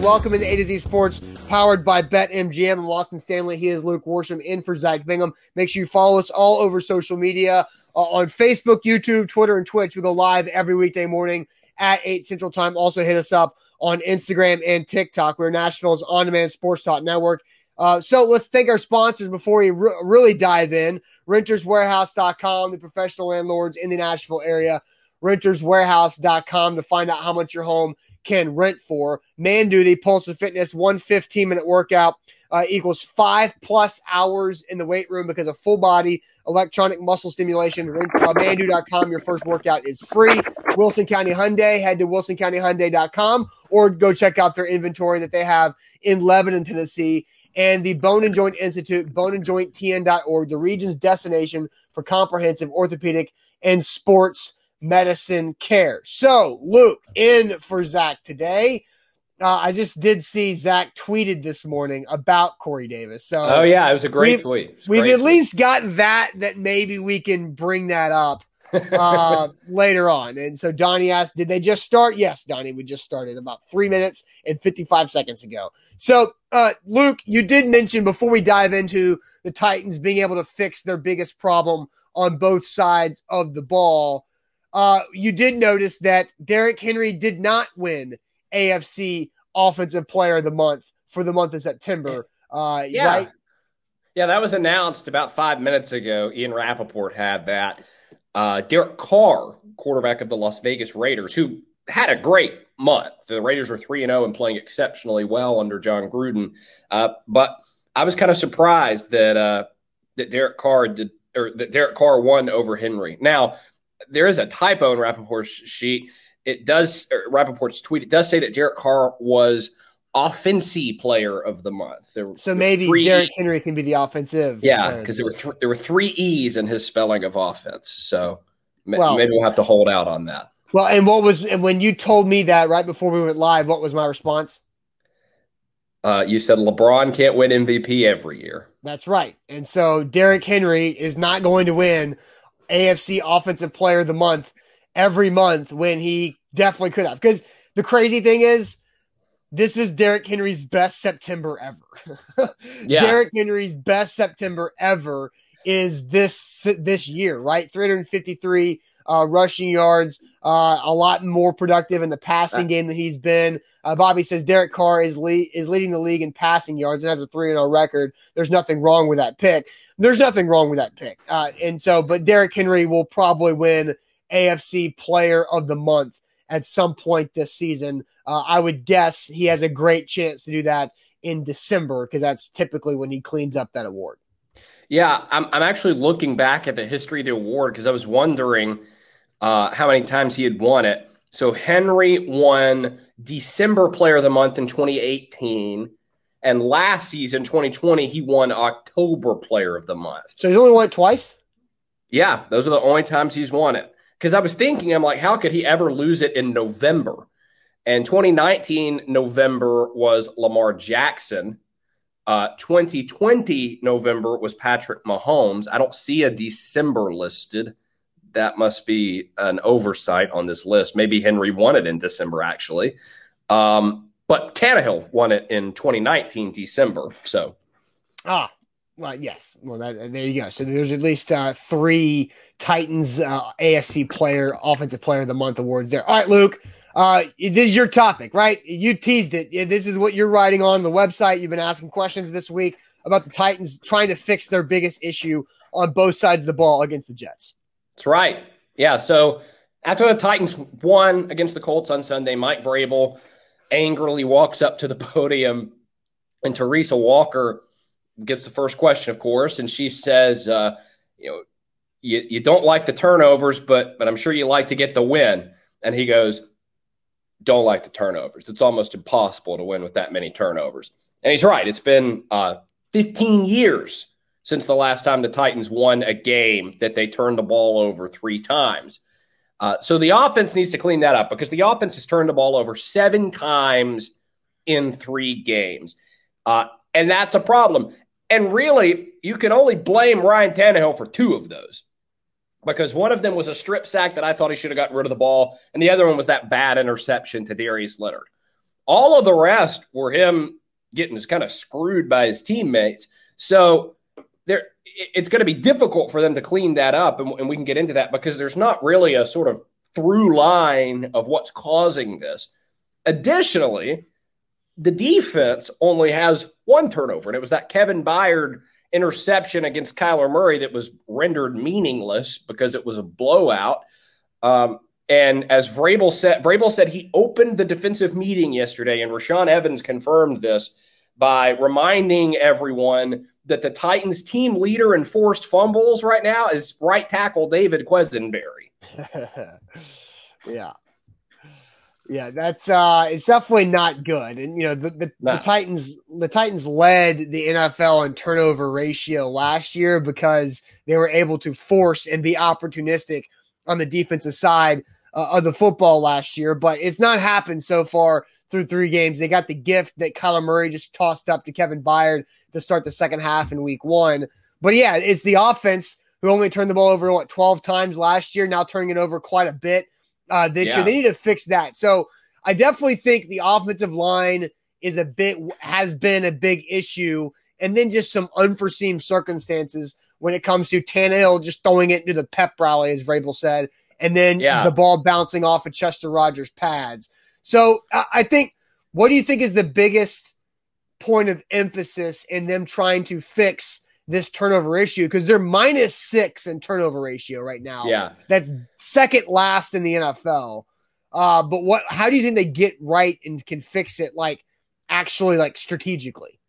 Welcome into A to Z Sports, powered by BetMGM. I'm Austin Stanley. He is Luke Worsham in for Zach Bingham. Make sure you follow us all over social media uh, on Facebook, YouTube, Twitter, and Twitch. We go live every weekday morning at 8 Central Time. Also, hit us up on Instagram and TikTok. We're Nashville's on demand sports talk network. Uh, so let's thank our sponsors before we re- really dive in. RentersWarehouse.com, the professional landlords in the Nashville area. RentersWarehouse.com to find out how much your home can rent for. Manduu, the Pulse of Fitness, one 15 minute workout uh, equals five plus hours in the weight room because of full body electronic muscle stimulation. Uh, Mandu.com, your first workout is free. Wilson County Hyundai, head to wilsoncountyhyundai.com or go check out their inventory that they have in Lebanon, Tennessee. And the Bone and Joint Institute, boneandjointtn.org, the region's destination for comprehensive orthopedic and sports medicine care. So, Luke, in for Zach today. Uh, I just did see Zach tweeted this morning about Corey Davis. So, oh yeah, it was a great we've, tweet. We've great at tweet. least got that. That maybe we can bring that up uh, later on. And so Donnie asked, "Did they just start?" Yes, Donnie. We just started about three minutes and fifty-five seconds ago. So, uh, Luke, you did mention before we dive into the Titans being able to fix their biggest problem on both sides of the ball. Uh, you did notice that Derrick Henry did not win AFC Offensive Player of the Month for the month of September. Uh, yeah. Right? Yeah, that was announced about five minutes ago. Ian Rapoport had that. Uh, Derek Carr, quarterback of the Las Vegas Raiders, who had a great month. The Raiders were 3 0 and playing exceptionally well under Jon Gruden. Uh, but I was kind of surprised that uh, that Derek Carr did or that Derek Carr won over Henry. Now, there is a typo in Rapoport's sheet. It does Rapoport's tweet. It does say that Derek Carr was offensive player of the month. There, so maybe three, Derrick Henry can be the offensive. Yeah, because there were th- there were three E's in his spelling of offense. So well, maybe we'll have to hold out on that. Well, and what was and when you told me that right before we went live, what was my response? Uh, you said LeBron can't win MVP every year. That's right. And so Derrick Henry is not going to win AFC Offensive Player of the Month every month when he definitely could have. Because the crazy thing is, this is Derrick Henry's best September ever. yeah. Derrick Henry's best September ever is this this year, right? 353 uh, rushing yards, uh, a lot more productive in the passing game than he's been. Uh, Bobby says Derek Carr is lead, is leading the league in passing yards and has a 3 0 record. There's nothing wrong with that pick. There's nothing wrong with that pick. Uh, and so, but Derrick Henry will probably win AFC Player of the Month at some point this season. Uh, I would guess he has a great chance to do that in December because that's typically when he cleans up that award. Yeah, I'm, I'm actually looking back at the history of the award because I was wondering uh, how many times he had won it. So Henry won December Player of the Month in 2018. And last season, 2020, he won October Player of the Month. So he's only won it twice? Yeah, those are the only times he's won it. Because I was thinking, I'm like, how could he ever lose it in November? And 2019 November was Lamar Jackson. Uh, 2020 November was Patrick Mahomes. I don't see a December listed. That must be an oversight on this list. Maybe Henry won it in December, actually. Um, but Tannehill won it in 2019 December. So, ah, well, yes. Well, that, there you go. So there's at least uh, three Titans uh, AFC Player Offensive Player of the Month awards there. All right, Luke. Uh, this is your topic, right? You teased it. This is what you're writing on the website. You've been asking questions this week about the Titans trying to fix their biggest issue on both sides of the ball against the Jets. That's right. Yeah. So after the Titans won against the Colts on Sunday, Mike Vrabel angrily walks up to the podium, and Teresa Walker gets the first question, of course, and she says, uh, "You know, you, you don't like the turnovers, but but I'm sure you like to get the win." And he goes, "Don't like the turnovers. It's almost impossible to win with that many turnovers." And he's right. It's been uh, 15 years since the last time the Titans won a game that they turned the ball over three times. Uh, so the offense needs to clean that up because the offense has turned the ball over seven times in three games. Uh, and that's a problem. And really, you can only blame Ryan Tannehill for two of those because one of them was a strip sack that I thought he should have gotten rid of the ball, and the other one was that bad interception to Darius Leonard. All of the rest were him getting kind of screwed by his teammates. So there, it's going to be difficult for them to clean that up, and, and we can get into that because there's not really a sort of through line of what's causing this. Additionally, the defense only has one turnover, and it was that Kevin Byard interception against Kyler Murray that was rendered meaningless because it was a blowout. Um, and as Vrabel said, Vrabel said he opened the defensive meeting yesterday, and Rashaan Evans confirmed this by reminding everyone that the Titans team leader in forced fumbles right now is right tackle David Quessenberry. yeah. Yeah, that's uh it's definitely not good. And you know, the the, the Titans the Titans led the NFL in turnover ratio last year because they were able to force and be opportunistic on the defensive side uh, of the football last year, but it's not happened so far through three games. They got the gift that Kyler Murray just tossed up to Kevin Byard to start the second half in week one. But yeah, it's the offense who only turned the ball over, what, 12 times last year, now turning it over quite a bit uh, this yeah. year. They need to fix that. So I definitely think the offensive line is a bit, has been a big issue. And then just some unforeseen circumstances when it comes to Tannehill just throwing it into the pep rally, as Vrabel said, and then yeah. the ball bouncing off of Chester Rogers' pads. So I think, what do you think is the biggest point of emphasis in them trying to fix this turnover issue because they're minus six in turnover ratio right now. Yeah. That's second last in the NFL. Uh, but what how do you think they get right and can fix it like actually like strategically?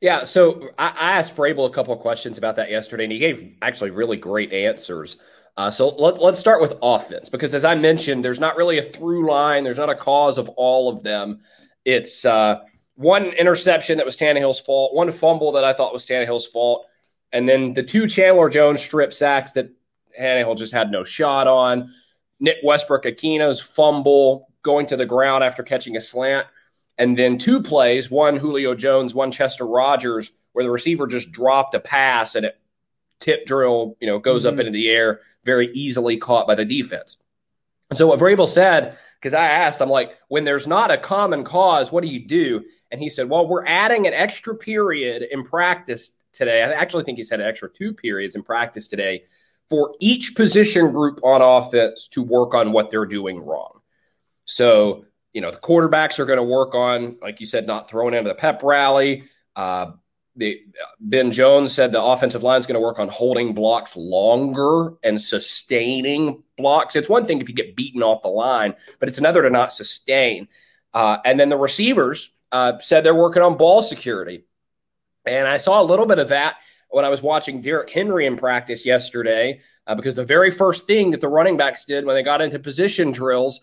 Yeah, so I, I asked Vrabel a couple of questions about that yesterday, and he gave actually really great answers. Uh, so let, let's start with offense because, as I mentioned, there's not really a through line. There's not a cause of all of them. It's uh, one interception that was Tannehill's fault, one fumble that I thought was Tannehill's fault, and then the two Chandler Jones strip sacks that Tannehill just had no shot on. Nick Westbrook-Ikhine's fumble going to the ground after catching a slant, and then two plays, one Julio Jones, one Chester Rogers, where the receiver just dropped a pass and it tip drill, you know, goes mm-hmm. up into the air, very easily caught by the defense. And so what Vrabel said because I asked, I'm like, when there's not a common cause, what do you do? And he said, well, we're adding an extra period in practice today. I actually think he said an extra two periods in practice today for each position group on offense to work on what they're doing wrong. So, you know, the quarterbacks are going to work on, like you said, not throwing into the pep rally. Uh, the, ben Jones said the offensive line is going to work on holding blocks longer and sustaining blocks. It's one thing if you get beaten off the line, but it's another to not sustain. Uh, and then the receivers uh, said they're working on ball security. And I saw a little bit of that when I was watching Derrick Henry in practice yesterday, uh, because the very first thing that the running backs did when they got into position drills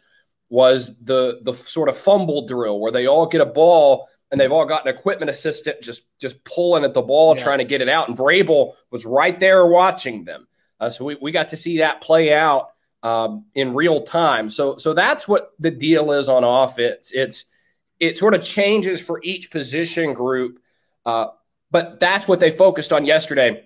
was the the sort of fumble drill where they all get a ball and they've all got an equipment assistant just just pulling at the ball, yeah. trying to get it out. And Vrabel was right there watching them. Uh, so we, we got to see that play out um, in real time. So so that's what the deal is on offense. It's it sort of changes for each position group, uh, but that's what they focused on yesterday.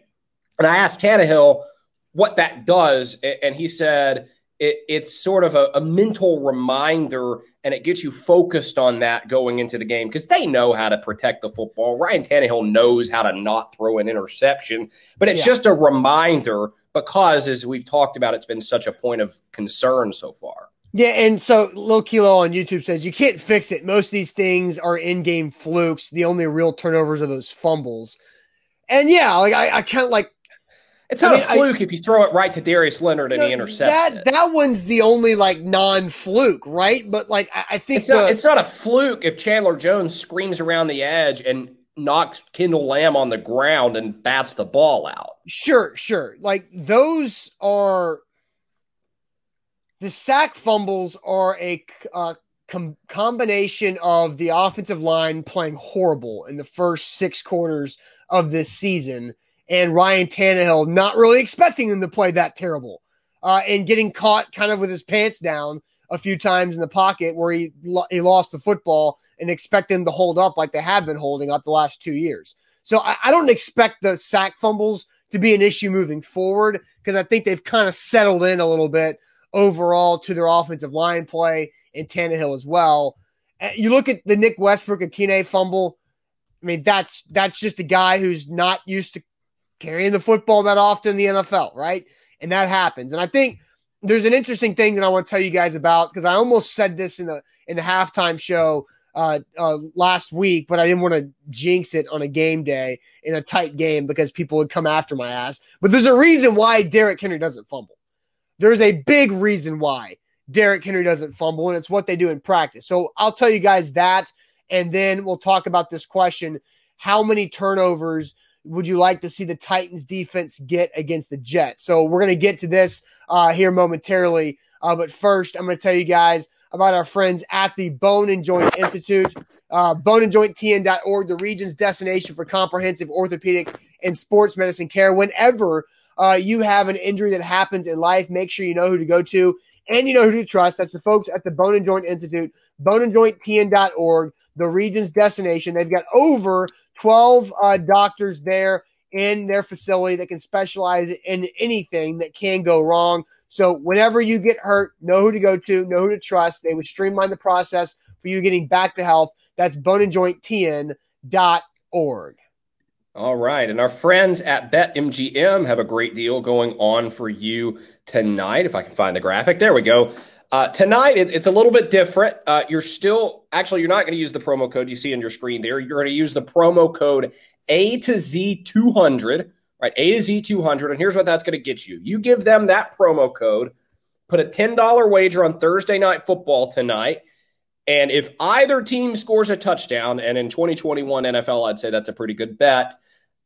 And I asked Tannehill what that does, and he said it, it's sort of a, a, mental reminder and it gets you focused on that going into the game because they know how to protect the football. Ryan Tannehill knows how to not throw an interception, but it's yeah. just a reminder because, as we've talked about, it's been such a point of concern so far. Yeah, and so Lil Kilo on YouTube says you can't fix it. Most of these things are in-game flukes. The only real turnovers are those fumbles. And yeah, like I, I kind of like it's not I mean, a fluke I, if you throw it right to Darius Leonard and he intercepts that. It. That one's the only like non-fluke, right? But like I, I think it's, the, not, it's not a fluke if Chandler Jones screams around the edge and knocks Kendall Lamm on the ground and bats the ball out. Sure, sure. Like those are the sack fumbles are a uh, com- combination of the offensive line playing horrible in the first six quarters of this season and Ryan Tannehill not really expecting them to play that terrible uh, and getting caught kind of with his pants down a few times in the pocket where he he lost the football and expect him to hold up like they have been holding up the last two years. So I, I don't expect the sack fumbles to be an issue moving forward because I think they've kind of settled in a little bit overall to their offensive line play and Tannehill as well. you look at the Nick Westbrook Ikhine fumble. I mean, that's that's just a guy who's not used to carrying the football that often in the NFL, right? And that happens. And I think there's an interesting thing that I want to tell you guys about because I almost said this in the in the halftime show uh, uh, last week, but I didn't want to jinx it on a game day in a tight game because people would come after my ass. But there's a reason why Derrick Henry doesn't fumble. There's a big reason why Derrick Henry doesn't fumble, and it's what they do in practice. So I'll tell you guys that, and then we'll talk about this question: How many turnovers would you like to see the Titans defense get against the Jets? So we're going to get to this uh, here momentarily. Uh, but first, I'm going to tell you guys about our friends at the Bone and Joint Institute. Uh, boneandjointtn.org, the region's destination for comprehensive orthopedic and sports medicine care. Whenever uh, you have an injury that happens in life, make sure you know who to go to and you know who to trust. That's the folks at the Bone and Joint Institute, boneandjointtn.org, the region's destination. They've got over 12 uh, doctors there in their facility that can specialize in anything that can go wrong. So whenever you get hurt, know who to go to, know who to trust. They would streamline the process for you getting back to health. That's boneandjointtn.org. All right. And our friends at BetMGM have a great deal going on for you tonight. If I can find the graphic, there we go. Uh, tonight, it, it's a little bit different. Uh, you're still, actually, you're not going to use the promo code you see on your screen there. You're going to use the promo code A to Z 200 right? A to Z 200. And here's what that's going to get you. You give them that promo code, put a $10 wager on Thursday night football tonight. And if either team scores a touchdown, and in 2021 NFL, I'd say that's a pretty good bet,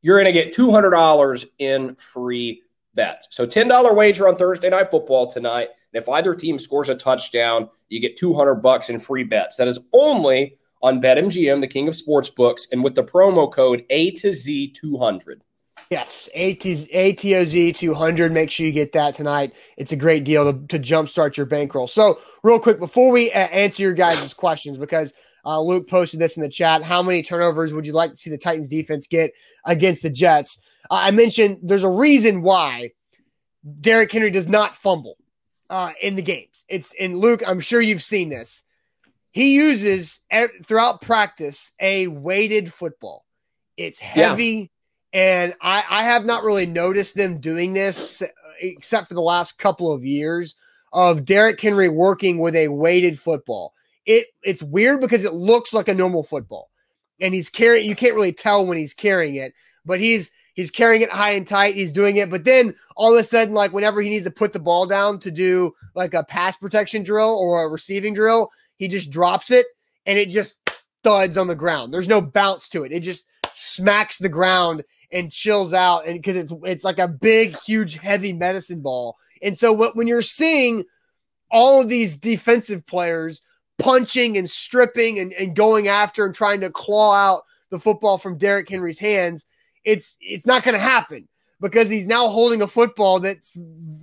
you're going to get $200 in free bets. So $10 wager on Thursday Night Football tonight. And if either team scores a touchdown, you get 200 bucks in free bets. That is only on BetMGM, the king of sports books, and with the promo code A to Z200. Yes, AT, ATOZ 200. Make sure you get that tonight. It's a great deal to, to jumpstart your bankroll. So, real quick, before we uh, answer your guys' questions, because uh, Luke posted this in the chat, how many turnovers would you like to see the Titans defense get against the Jets? Uh, I mentioned there's a reason why Derrick Henry does not fumble uh, in the games. It's in Luke, I'm sure you've seen this. He uses throughout practice a weighted football. It's heavy. Yeah and I, I have not really noticed them doing this except for the last couple of years of Derrick Henry working with a weighted football. It it's weird because it looks like a normal football. And he's carrying you can't really tell when he's carrying it, but he's he's carrying it high and tight. He's doing it, but then all of a sudden, like whenever he needs to put the ball down to do like a pass protection drill or a receiving drill, he just drops it and it just thuds on the ground. There's no bounce to it. It just smacks the ground and chills out and because it's it's like a big huge heavy medicine ball and so when you're seeing all of these defensive players punching and stripping and, and going after and trying to claw out the football from Derrick Henry's hands it's it's not going to happen because he's now holding a football that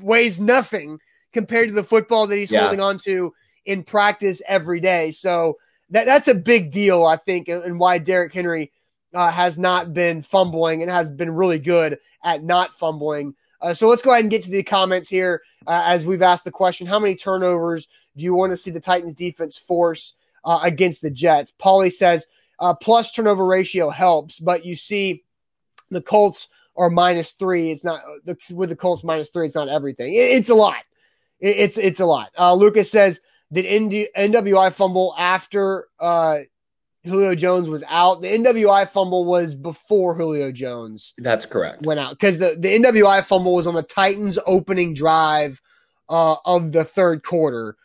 weighs nothing compared to the football that he's yeah. holding on to in practice every day so that that's a big deal I think and why Derrick Henry uh, has not been fumbling and has been really good at not fumbling. Uh, so let's go ahead and get to the comments here uh, as we've asked the question How many turnovers do you want to see the Titans defense force uh, against the Jets? Paulie says uh, plus turnover ratio helps, but you see the Colts are minus three. It's not the, with the Colts minus three, it's not everything. It, it's a lot. It, it's it's a lot. Uh, Lucas says, did NWI fumble after Julio Jones was out. The NWI fumble was before Julio Jones. That's correct. Went out because the, the NWI fumble was on the Titans' opening drive uh, of the third quarter,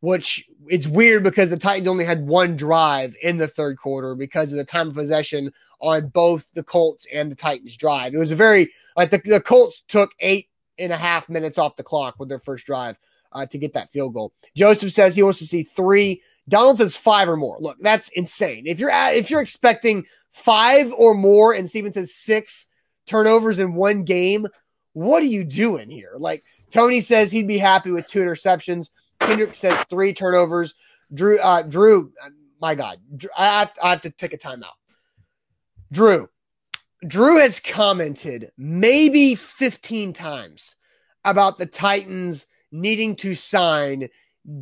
which it's weird because the Titans only had one drive in the third quarter because of the time of possession on both the Colts and the Titans' drive. It was a very like the, the Colts took eight and a half minutes off the clock with their first drive uh, to get that field goal. Joseph says he wants to see three Donald says five or more. Look, that's insane. If you're at, if you're expecting five or more, and Steven says six turnovers in one game, what are you doing here? Like Tony says he'd be happy with two interceptions. Kendrick says three turnovers. Drew, uh, Drew, my God, I have, I have to take a timeout. Drew, Drew has commented maybe 15 times about the Titans needing to sign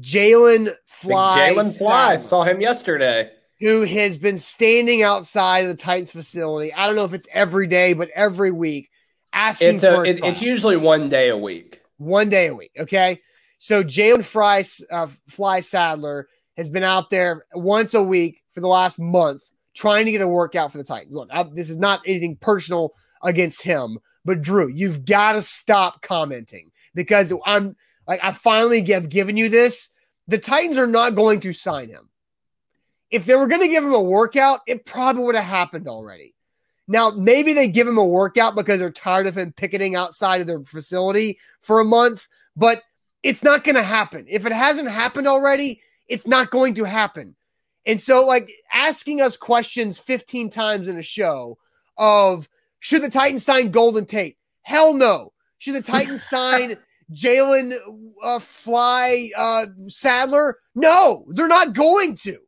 Jalen Fly. Jalen Fly. Saw him yesterday. Who has been standing outside of the Titans facility? I don't know if it's every day, but every week, asking it's a, for. It, it's usually one day a week. One day a week. Okay, so Jalen Fry uh, Fly Sadler has been out there once a week for the last month trying to get a workout for the Titans. Look, I, this is not anything personal against him, but Drew, you've got to stop commenting because I'm like I finally have given you this. The Titans are not going to sign him. If they were going to give him a workout, it probably would have happened already. Now, maybe they give him a workout because they're tired of him picketing outside of their facility for a month, but it's not going to happen. If it hasn't happened already, it's not going to happen. And so, like, asking us questions 15 times in a show of should the Titans sign Golden Tate? Hell no. Should the Titans sign Jalen uh, Fly uh, Sadler? No, they're not going to.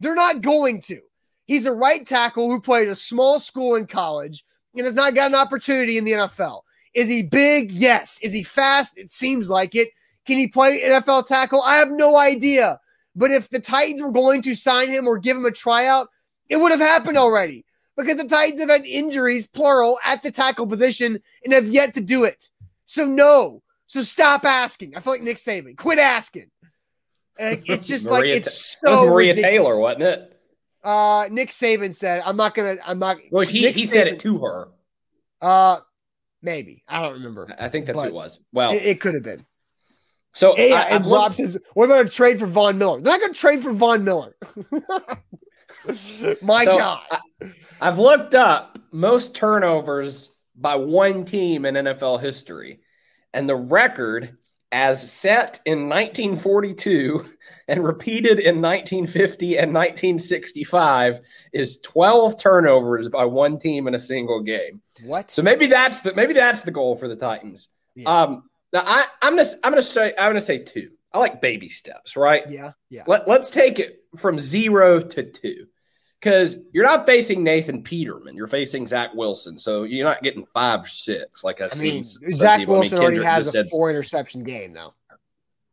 They're not going to. He's a right tackle who played a small school in college and has not got an opportunity in the NFL. Is he big? Yes. Is he fast? It seems like it. Can he play NFL tackle? I have no idea. But if the Titans were going to sign him or give him a tryout, it would have happened already because the Titans have had injuries, plural, at the tackle position and have yet to do it. So, no. So stop asking. I feel like Nick Saban. Quit asking. It's just like it's so Maria ridiculous. Taylor, wasn't it? Uh, Nick Saban said, "I'm not gonna. I'm not." Well, he Nick he Saban, said it to her. Uh, maybe I don't remember. I think that's who it was. Well, it, it could have been. So yeah, I, and I've Rob looked- says, "What about a trade for Von Miller? They're not going to trade for Von Miller." My so God, I, I've looked up most turnovers by one team in NFL history, and the record, as set in 1942 and repeated in 1950 and 1965, is 12 turnovers by one team in a single game. what? So maybe that's the maybe that's the goal for the Titans. Yeah. Um, now I, I'm gonna I'm gonna stay I'm gonna say two. I like baby steps, right? yeah, yeah. Let, let's take it from zero to two. Because you're not facing Nathan Peterman, you're facing Zach Wilson, so you're not getting five or six like I've I seen. mean, some Zach people. I mean, Wilson already has a said- four interception game, though.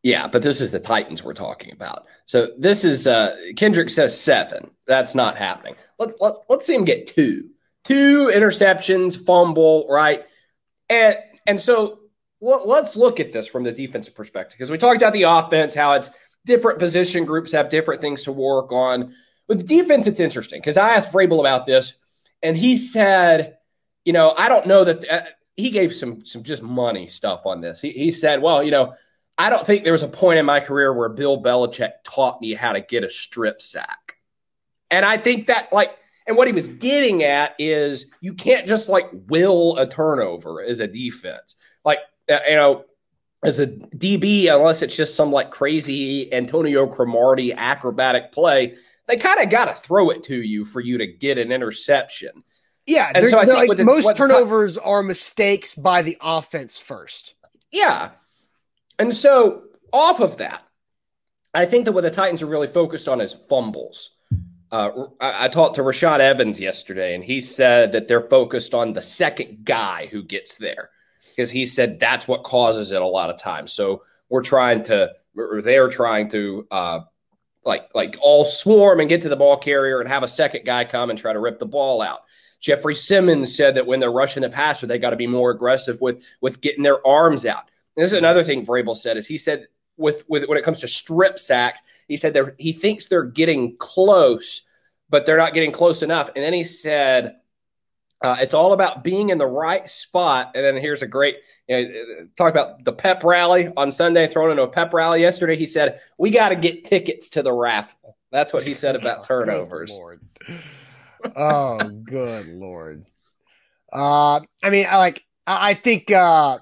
Yeah, but this is the Titans we're talking about. So this is uh Kendrick says seven. That's not happening. Let's let, let's see him get two. Two interceptions, fumble, right? And and so let, let's look at this from the defensive perspective because we talked about the offense, how it's different position groups have different things to work on. With the defense, it's interesting because I asked Vrabel about this, and he said, you know, I don't know that uh, he gave some some just money stuff on this. He, he said, well, you know, I don't think there was a point in my career where Bill Belichick taught me how to get a strip sack. And I think that, like, and what he was getting at is you can't just like will a turnover as a defense. Like, uh, you know, as a DB, unless it's just some like crazy Antonio Cromartie acrobatic play, they kind of got to throw it to you for you to get an interception. Yeah, And they're- so I think like, the- most what the- turnovers are mistakes by the offense first. Yeah. And so off of that, I think that what the Titans are really focused on is fumbles. Uh, I, I talked to Rashaan Evans yesterday, and he said that they're focused on the second guy who gets there because he said that's what causes it a lot of times. So we're trying to, or they're trying to, uh, like like all swarm and get to the ball carrier and have a second guy come and try to rip the ball out. Jeffrey Simmons said that when they're rushing the passer, they got to be more aggressive with with getting their arms out. And this is another thing Vrabel said is he said with with when it comes to strip sacks, he said they're he thinks they're getting close, but they're not getting close enough. And then he said uh, it's all about being in the right spot. And then here's a great you know, talk about the pep rally on Sunday, thrown into a pep rally yesterday. He said we got to get tickets to the raffle. That's what he said about turnovers. Good Lord. oh, good lord. Uh, I mean, I like. I I think. Uh,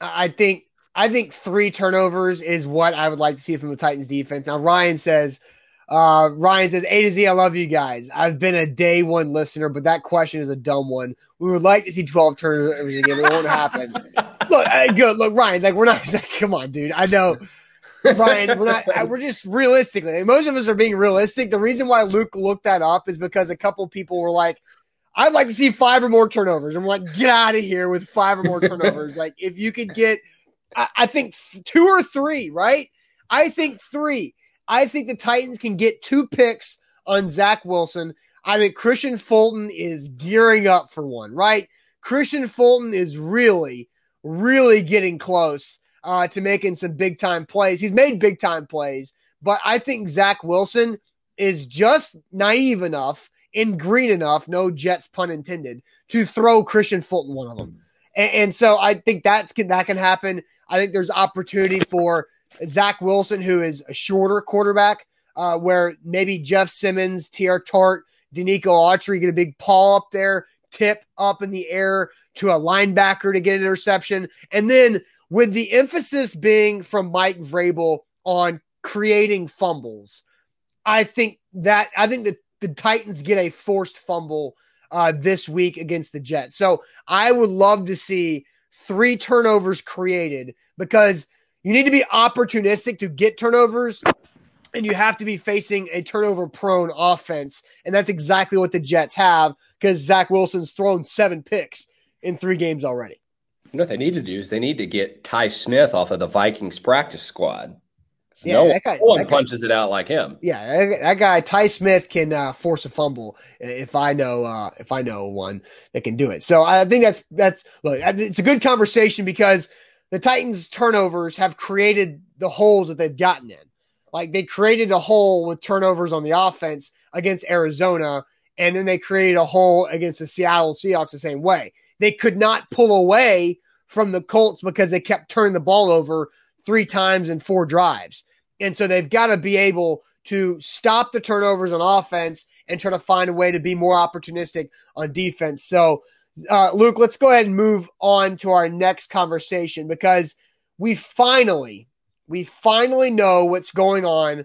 I think. I think three turnovers is what I would like to see from the Titans defense. Now, Ryan says. Uh, Ryan says, A to Z, I love you guys. I've been a day one listener, but that question is a dumb one. We would like to see 12 turnovers again. It won't happen. look, good. Look, Ryan, like, we're not, like, come on, dude. I know. Ryan, we're not. We're just realistically. and Most of us are being realistic. The reason why Luke looked that up is because a couple people were like, "I'd like to see five or more turnovers." We're like, "Get out of here with five or more turnovers!" like, if you could get, I, I think two or three, right? I think three. I think the Titans can get two picks on Zach Wilson. I think Kristian Fulton is gearing up for one, right? Kristian Fulton is really, really getting close uh, to making some big time plays. He's made big time plays, but I think Zach Wilson is just naive enough and green enough, no Jets pun intended, to throw Kristian Fulton one of them. And, and so I think that's that can happen. I think there's opportunity for Zach Wilson, who is a shorter quarterback, uh, where maybe Jeff Simmons, Teair Tart, Denico Autry get a big paw up there, tip up in the air to a linebacker to get an interception. And then with the emphasis being from Mike Vrabel on creating fumbles, I think that I think that the Titans get a forced fumble uh, this week against the Jets. So I would love to see three turnovers created because you need to be opportunistic to get turnovers and you have to be facing a turnover prone offense. And that's exactly what the Jets have because Zach Wilson's thrown seven picks in three games already. You know what they need to do is they need to get Ty Smith off of the Vikings practice squad. So Yeah, no, that guy- no one that guy- punches it out like him. Yeah, that, that guy Ty Smith can uh, force a fumble if I know uh, if I know one that can do it. So I think that's that's look, it's a good conversation because the Titans turnovers have created the holes that they've gotten in. Like they created a hole with turnovers on the offense against Arizona, and then they created a hole against the Seattle Seahawks the same way. They could not pull away from the Colts because they kept turning the ball over three times in four drives. And so they've got to be able to stop the turnovers on offense and try to find a way to be more opportunistic on defense. So, uh, Luke, let's go ahead and move on to our next conversation because we finally, we finally know what's going on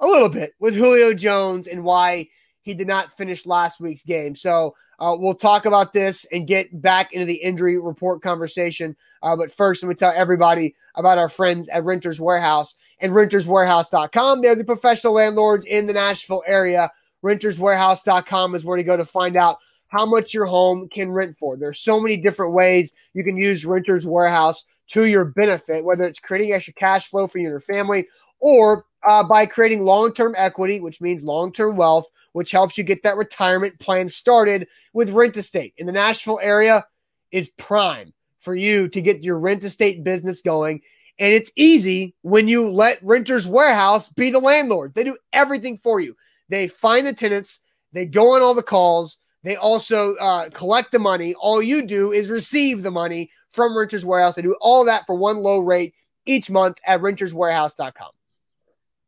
a little bit with Julio Jones and why he did not finish last week's game. So, uh, we'll talk about this and get back into the injury report conversation. Uh, but first, let me tell everybody about our friends at Renters Warehouse and renterswarehouse.com. They're the professional landlords in the Nashville area. Renterswarehouse.com is where to go to find out how much your home can rent for. There's so many different ways you can use Renters Warehouse to your benefit, whether it's creating extra cash flow for you and your family or uh, by creating long term equity, which means long term wealth, which helps you get that retirement plan started with Rent Estate. In the Nashville area is prime for you to get your rent estate business going. And it's easy when you let Renters Warehouse be the landlord. They do everything for you. They find the tenants, they go on all the calls, they also uh, collect the money. All you do is receive the money from Renters Warehouse. They do all that for one low rate each month at renterswarehouse.com.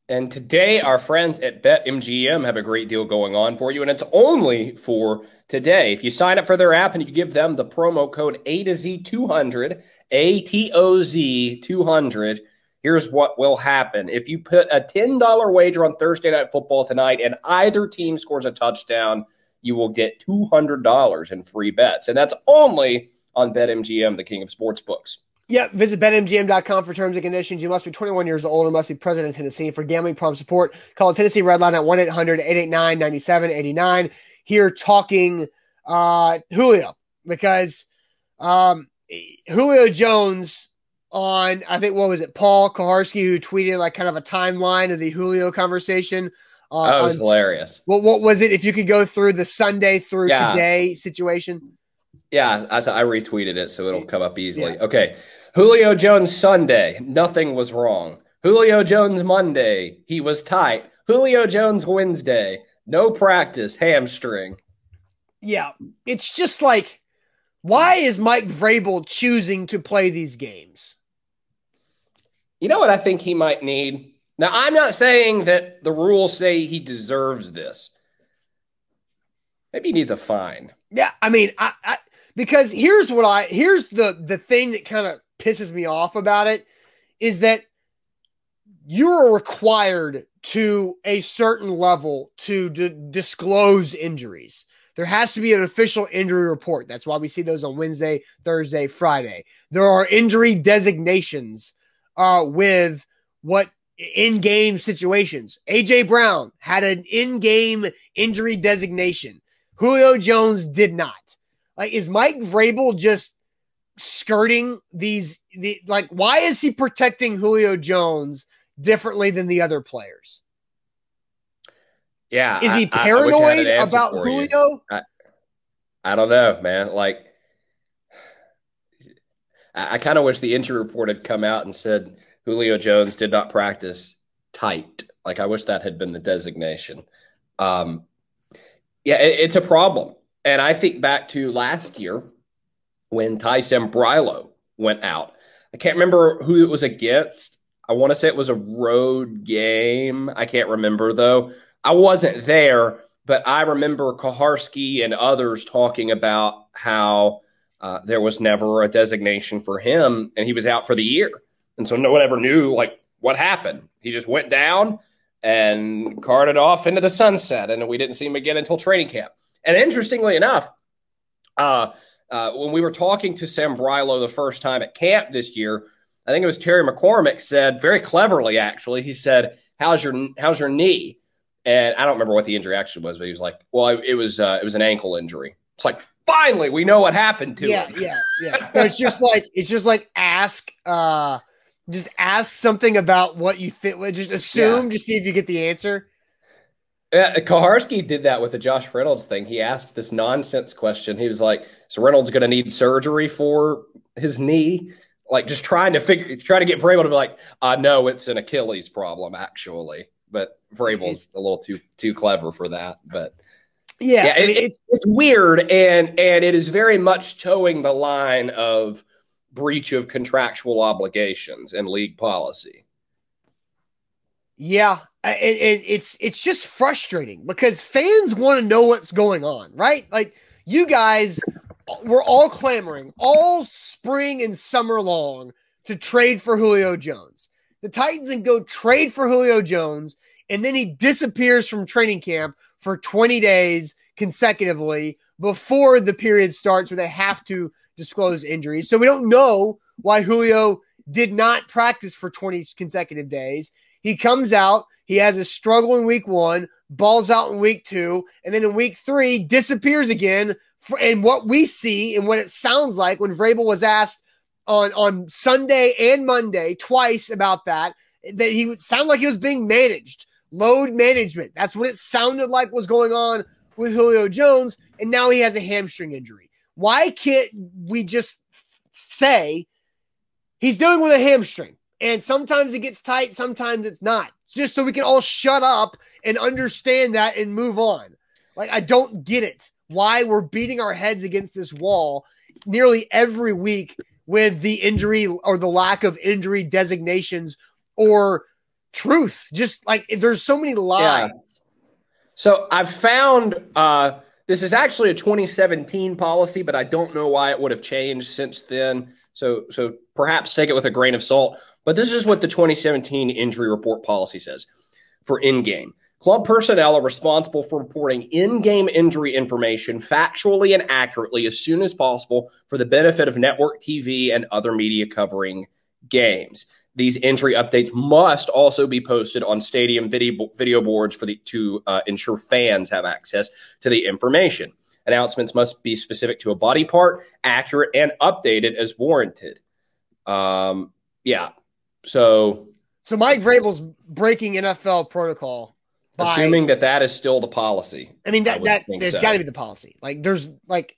And today, our friends at BetMGM have a great deal going on for you, and it's only for today. If you sign up for their app and you give them the promo code A to Z 200, A T O Z 200, here's what will happen. If you put a $10 wager on Thursday Night Football tonight and either team scores a touchdown, you will get $200 in free bets. And that's only on BetMGM, the king of sports books. Yep. Visit betmgm.com for terms and conditions. You must be 21 years old or must be present in Tennessee. For gambling problem support, call Tennessee Redline at 1 800 889 9789. Here talking uh, Julio because um, Julio Jones on, I think, what was it, Paul Kuharsky, who tweeted like kind of a timeline of the Julio conversation. Uh, That was on- hilarious. What, what was it? If you could go through the Sunday through Yeah. today situation. Yeah, I, I retweeted it, so it'll come up easily. Yeah. Okay. Julio Jones Sunday, nothing was wrong. Julio Jones Monday, he was tight. Julio Jones Wednesday, no practice, hamstring. Yeah, it's just like, why is Mike Vrabel choosing to play these games? You know what I think he might need? Now, I'm not saying that the rules say he deserves this. Maybe he needs a fine. Yeah, I mean, I, I because here's what I here's the the thing that kind of pisses me off about it is that you're required to a certain level to d- disclose injuries. There has to be an official injury report. That's why we see those on Wednesday, Thursday, Friday. There are injury designations uh, with what in-game situations. AJ Brown had an in-game injury designation. Julio Jones did not. Like, is Mike Vrabel just skirting these? The like, why is he protecting Julio Jones differently than the other players? Yeah. Is he paranoid I, I about Julio? I, I, don't know, man. Like, I, kind of wish the injury report had come out and said Julio Jones did not practice tight. Like, I wish that had been the designation. Um, yeah, it, it's a problem. And I think back to last year when Ty Sambrailo went out. I can't remember who it was against. I want to say it was a road game. I can't remember though. I wasn't there, but I remember Kuharsky and others talking about how uh, there was never a designation for him and he was out for the year. And so no one ever knew like what happened. He just went down and carted off into the sunset and we didn't see him again until training camp. And interestingly enough, uh, uh, when we were talking to Sambrailo the first time at camp this year, I think it was Terry McCormick said very cleverly, actually, he said, "How's your how's your knee?" And I don't remember what the injury actually was, but he was like, "Well, it was uh, it was an ankle injury." It's like finally we know what happened to yeah, him. Yeah, yeah, yeah. it's just like it's just like ask, uh, just ask something about what you think. Just assume yeah. to see if you get the answer. Yeah, Kuharsky did that with the Josh Reynolds thing. He asked this nonsense question. He was like, "So Reynolds going to need surgery for his knee?" Like just trying to figure, trying to get Vrabel to be like, uh, know it's an Achilles problem, actually." But Vrabel's a little too too clever for that. But yeah, yeah it, it's it's weird, and and it is very much towing the line of breach of contractual obligations and league policy. Yeah, and, and it's it's just frustrating because fans want to know what's going on, right? Like you guys were all clamoring all spring and summer long to trade for Julio Jones. The Titans and go trade for Julio Jones, and then he disappears from training camp for 20 days consecutively before the period starts where they have to disclose injuries. So we don't know why Julio did not practice for 20 consecutive days. He comes out, he has a struggle in week one, balls out in week two, and then in week three disappears again. For, and what we see and what it sounds like when Vrabel was asked on on Sunday and Monday twice about that, that he would sound like he was being managed, load management. That's what it sounded like was going on with Julio Jones, and now he has a hamstring injury. Why can't we just say he's dealing with a hamstring? And sometimes it gets tight, sometimes it's not. Just so we can all shut up and understand that and move on. Like, I don't get it. Why we're beating our heads against this wall nearly every week with the injury or the lack of injury designations or truth. Just like there's so many lies. Yeah. So I've found uh, this is actually a 2017 policy, but I don't know why it would have changed since then. So so perhaps take it with a grain of salt. But this is what the 2017 injury report policy says for in game. Club personnel are responsible for reporting in game injury information factually and accurately as soon as possible for the benefit of network TV and other media covering games. These injury updates must also be posted on stadium video, video boards for the to uh, ensure fans have access to the information. Announcements must be specific to a body part, accurate, and updated as warranted. Um, yeah, so, so Mike Vrabel's breaking NFL protocol. By, assuming that that is still the policy. I mean that I that it's so. got to be the policy. Like there's like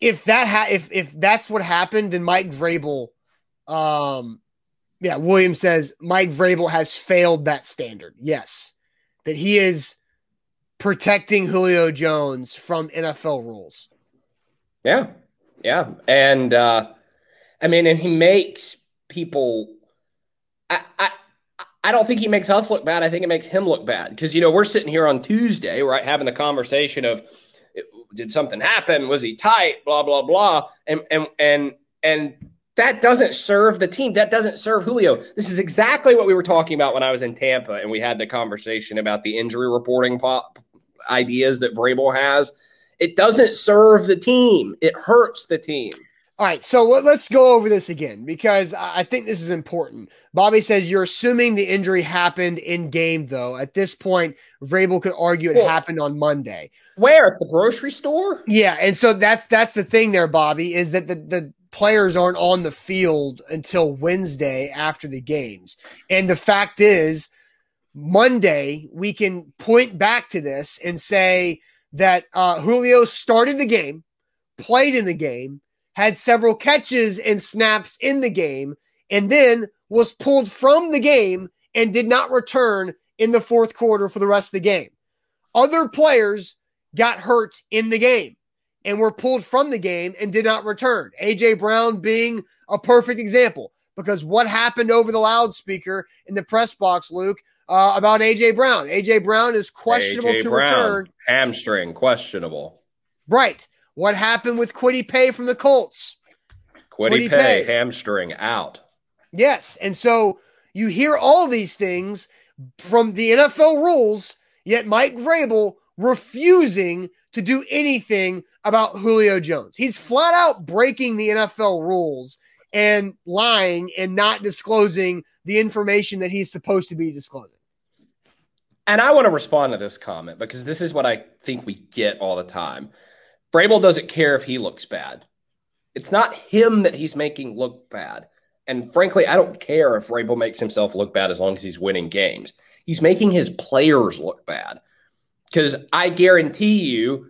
if that ha- if if that's what happened, then Mike Vrabel, um, yeah, William says Mike Vrabel has failed that standard. Yes, that he is protecting Julio Jones from NFL rules. Yeah, yeah, and uh, I mean, and he makes people I, I I don't think he makes us look bad. I think it makes him look bad because you know we're sitting here on Tuesday, right, having the conversation of did something happen? Was he tight? Blah blah blah, and and and and that doesn't serve the team. That doesn't serve Julio. This is exactly what we were talking about when I was in Tampa and we had the conversation about the injury reporting pop ideas that Vrabel has. It doesn't serve the team. It hurts the team. All right, so let's go over this again because I think this is important. Bobby says you're assuming the injury happened in game, though. At this point, Vrabel could argue it happened on Monday. Where at the grocery store? Yeah, and so that's that's the thing there, Bobby, is that the the players aren't on the field until Wednesday after the games. And the fact is, Monday, we can point back to this and say that uh, Julio started the game, played in the game, had several catches and snaps in the game, and then was pulled from the game and did not return in the fourth quarter for the rest of the game. Other players got hurt in the game and were pulled from the game and did not return. AJ Brown being a perfect example because what happened over the loudspeaker in the press box, Luke, uh, about AJ Brown? AJ Brown is questionable AJ to Brown, return. Hamstring, questionable. Right. What happened with Kwity Pay from the Colts? Kwity Paye, Paye. hamstring out. Yes. And so you hear all these things from the NFL rules, yet Mike Vrabel refusing to do anything about Julio Jones. He's flat out breaking the NFL rules and lying and not disclosing the information that he's supposed to be disclosing. And I want to respond to this comment because this is what I think we get all the time. Vrabel doesn't care if he looks bad. It's not him that he's making look bad. And frankly, I don't care if Vrabel makes himself look bad as long as he's winning games. He's making his players look bad. Because I guarantee you,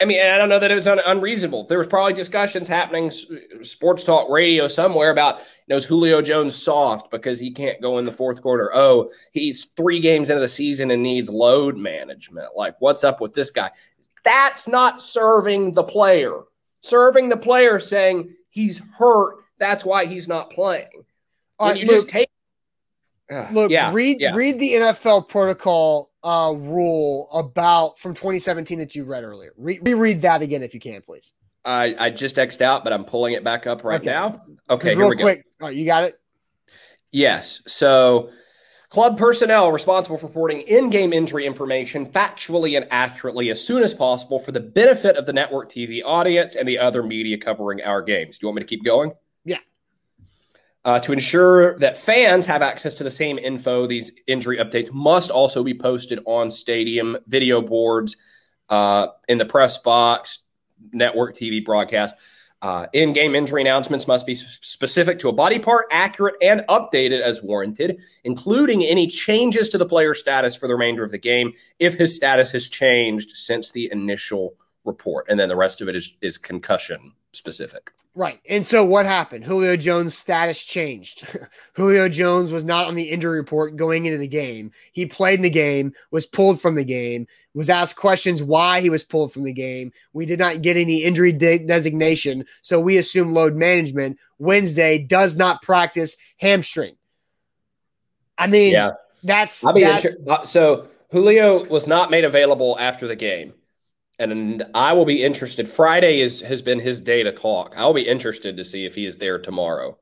I mean, I don't know that it was un- unreasonable. There was probably discussions happening, s- sports talk radio somewhere about, you know, is Julio Jones soft because he can't go in the fourth quarter? Oh, he's three games into the season and needs load management. Like, what's up with this guy? That's not serving the player. Serving the player saying he's hurt. That's why he's not playing. All When right, you Luke, just take. Ugh, Look, yeah, read yeah. read the NFL protocol uh, rule about from 2017 that you read earlier. Re- reread that again if you can, please. I, I just X'd out, but I'm pulling it back up right Okay. now. Okay, here real we go. quick, you got it. Yes. So, club personnel responsible for reporting in game injury information factually and accurately as soon as possible for the benefit of the network TV audience and the other media covering our games. Do you want me to keep going? Uh, to ensure that fans have access to the same info, these injury updates must also be posted on stadium video boards, uh, in the press box, network TV broadcast. Uh, in-game injury announcements must be specific to a body part, accurate, and updated as warranted, including any changes to the player's status for the remainder of the game if his status has changed since the initial report. And then the rest of it is, is concussion specific. Right. And so what happened? Julio Jones' status changed. Julio Jones was not on the injury report going into the game. He played in the game, was pulled from the game, was asked questions why he was pulled from the game. We did not get any injury de- designation, so we assume load management. Wednesday does not practice hamstring. I mean, Yeah. that's I'll be that- inter- uh, so Julio was not made available after the game, and I will be interested. Friday is has been his day to talk. I'll be interested to see if he is there tomorrow.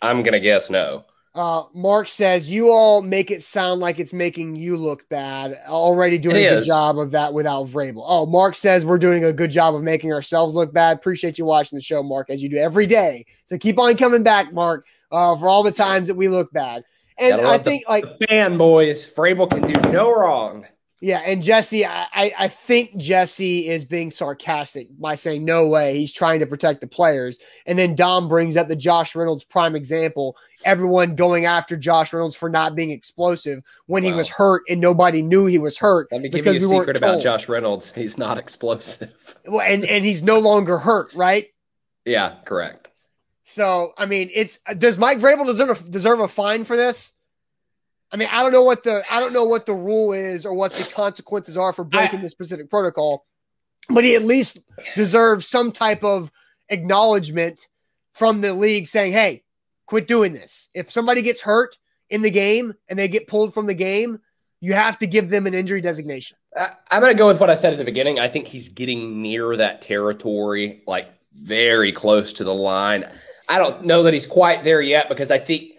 I'm gonna guess no. Uh, Mark says you all make it sound like it's making you look bad. Already doing It a good job of that without Vrabel. Oh, Mark says we're doing a good job of making ourselves look bad. Appreciate you watching the show, Mark, as you do every day. So keep on coming back, Mark, uh, for all the times that we look bad. And I love the- think, like, The fanboys, Vrabel can do no wrong. Yeah, and Jesse, I, I think Jesse is being sarcastic by saying no way. He's trying to protect the players. And then Dom brings up the Josh Reynolds prime example. Everyone going after Josh Reynolds for not being explosive when he was hurt and nobody knew he was hurt Let me give you a we secret about told. Josh Reynolds. He's not explosive. Well, and and he's no longer hurt, right? yeah, correct. So I mean, it's does Mike Vrabel deserve a, deserve a fine for this? I mean, I don't know what the I don't know what the rule is or what the consequences are for breaking I- this specific protocol, but he at least deserves some type of acknowledgement from the league saying, "Hey, quit doing this." If somebody gets hurt in the game and they get pulled from the game, you have to give them an injury designation. I- I'm going to go with what I said at the beginning. I think he's getting near that territory, like very close to the line. I don't know that he's quite there yet because I think,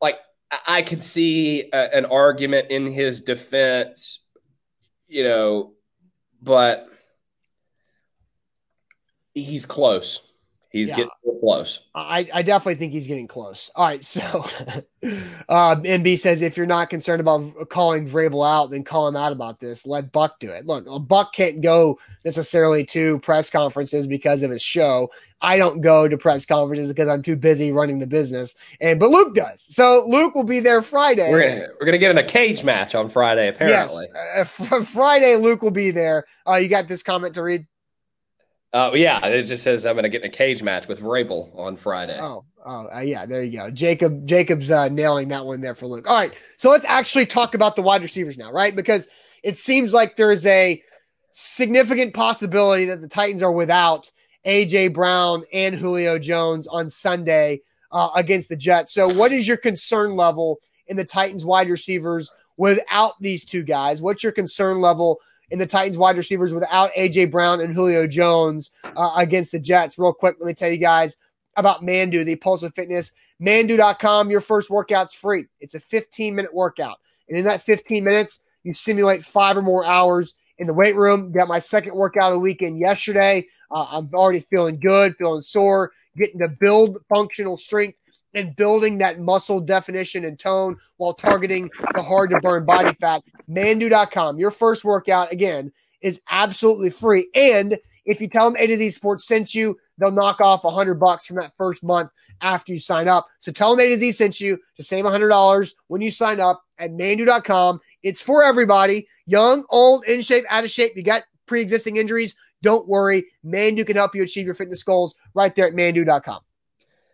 like, I could see a, an argument in his defense, you know, but he's close. He's yeah. getting close. I, I definitely think he's getting close. All right. So uh, MB says if you're not concerned about calling Vrabel out, then call him out about this. Let Buck do it. Look, Buck can't go necessarily to press conferences because of his show. I don't go to press conferences because I'm too busy running the business. And but Luke does. So Luke will be there Friday. We're gonna we're gonna get in a cage match on Friday. Apparently, yes. Uh, Friday Luke will be there. Uh, you got this comment to read. Uh, yeah, it just says I'm going to get in a cage match with Vrabel on Friday. Oh, oh, uh, yeah, there you go. Jacob, Jacob's uh, nailing that one there for Luke. All right, so let's actually talk about the wide receivers now, right? Because it seems like there is a significant possibility that the Titans are without AJ Brown and Julio Jones on Sunday uh, against the Jets. So, what is your concern level in the Titans wide receivers without these two guys? What's your concern level? In the Titans wide receivers without AJ Brown and Julio Jones uh, against the Jets. Real quick, let me tell you guys about Manduu, the Pulse of Fitness. Manduu.com, your first workout's free. It's a 15 minute workout. And in that 15 minutes, you simulate five or more hours in the weight room. Got my second workout of the weekend yesterday. Uh, I'm already feeling good, feeling sore, getting to build functional strength and building that muscle definition and tone while targeting the hard to burn body fat. Manduu.com, your first workout, again, is absolutely free. And if you tell them A to Z Sports sent you, they'll knock off a hundred bucks from that first month after you sign up. So tell them A to Z sent you to save a hundred dollars when you sign up at Manduu.com. It's for everybody, young, old, in shape, out of shape. You got pre-existing injuries. Don't worry. Manduu can help you achieve your fitness goals right there at Manduu.com.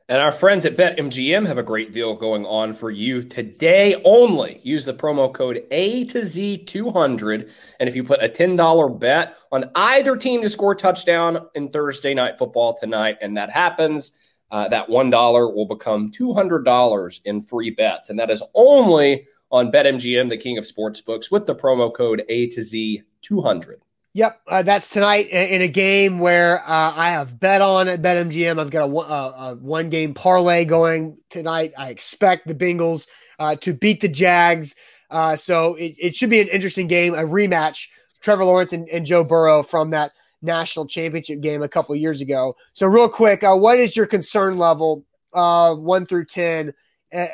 And our friends at BetMGM have a great deal going on for you today only. Use the promo code A to Z 200. And if you put a $10 bet on either team to score touchdown in Thursday night football tonight, and that happens, uh, that $1 will become $200 in free bets. And that is only on BetMGM, the king of sportsbooks, with the promo code A to Z 200. Yep, uh, that's tonight in a game where uh, I have bet on at BetMGM. I've got a, a, a, one game parlay going tonight. I expect the Bengals uh, to beat the Jags. Uh, so it, it, should be an interesting game, a rematch. Trevor Lawrence and, and Joe Burrow from that national championship game a couple years ago. So, real quick, uh, what is your concern level, uh, one through 10,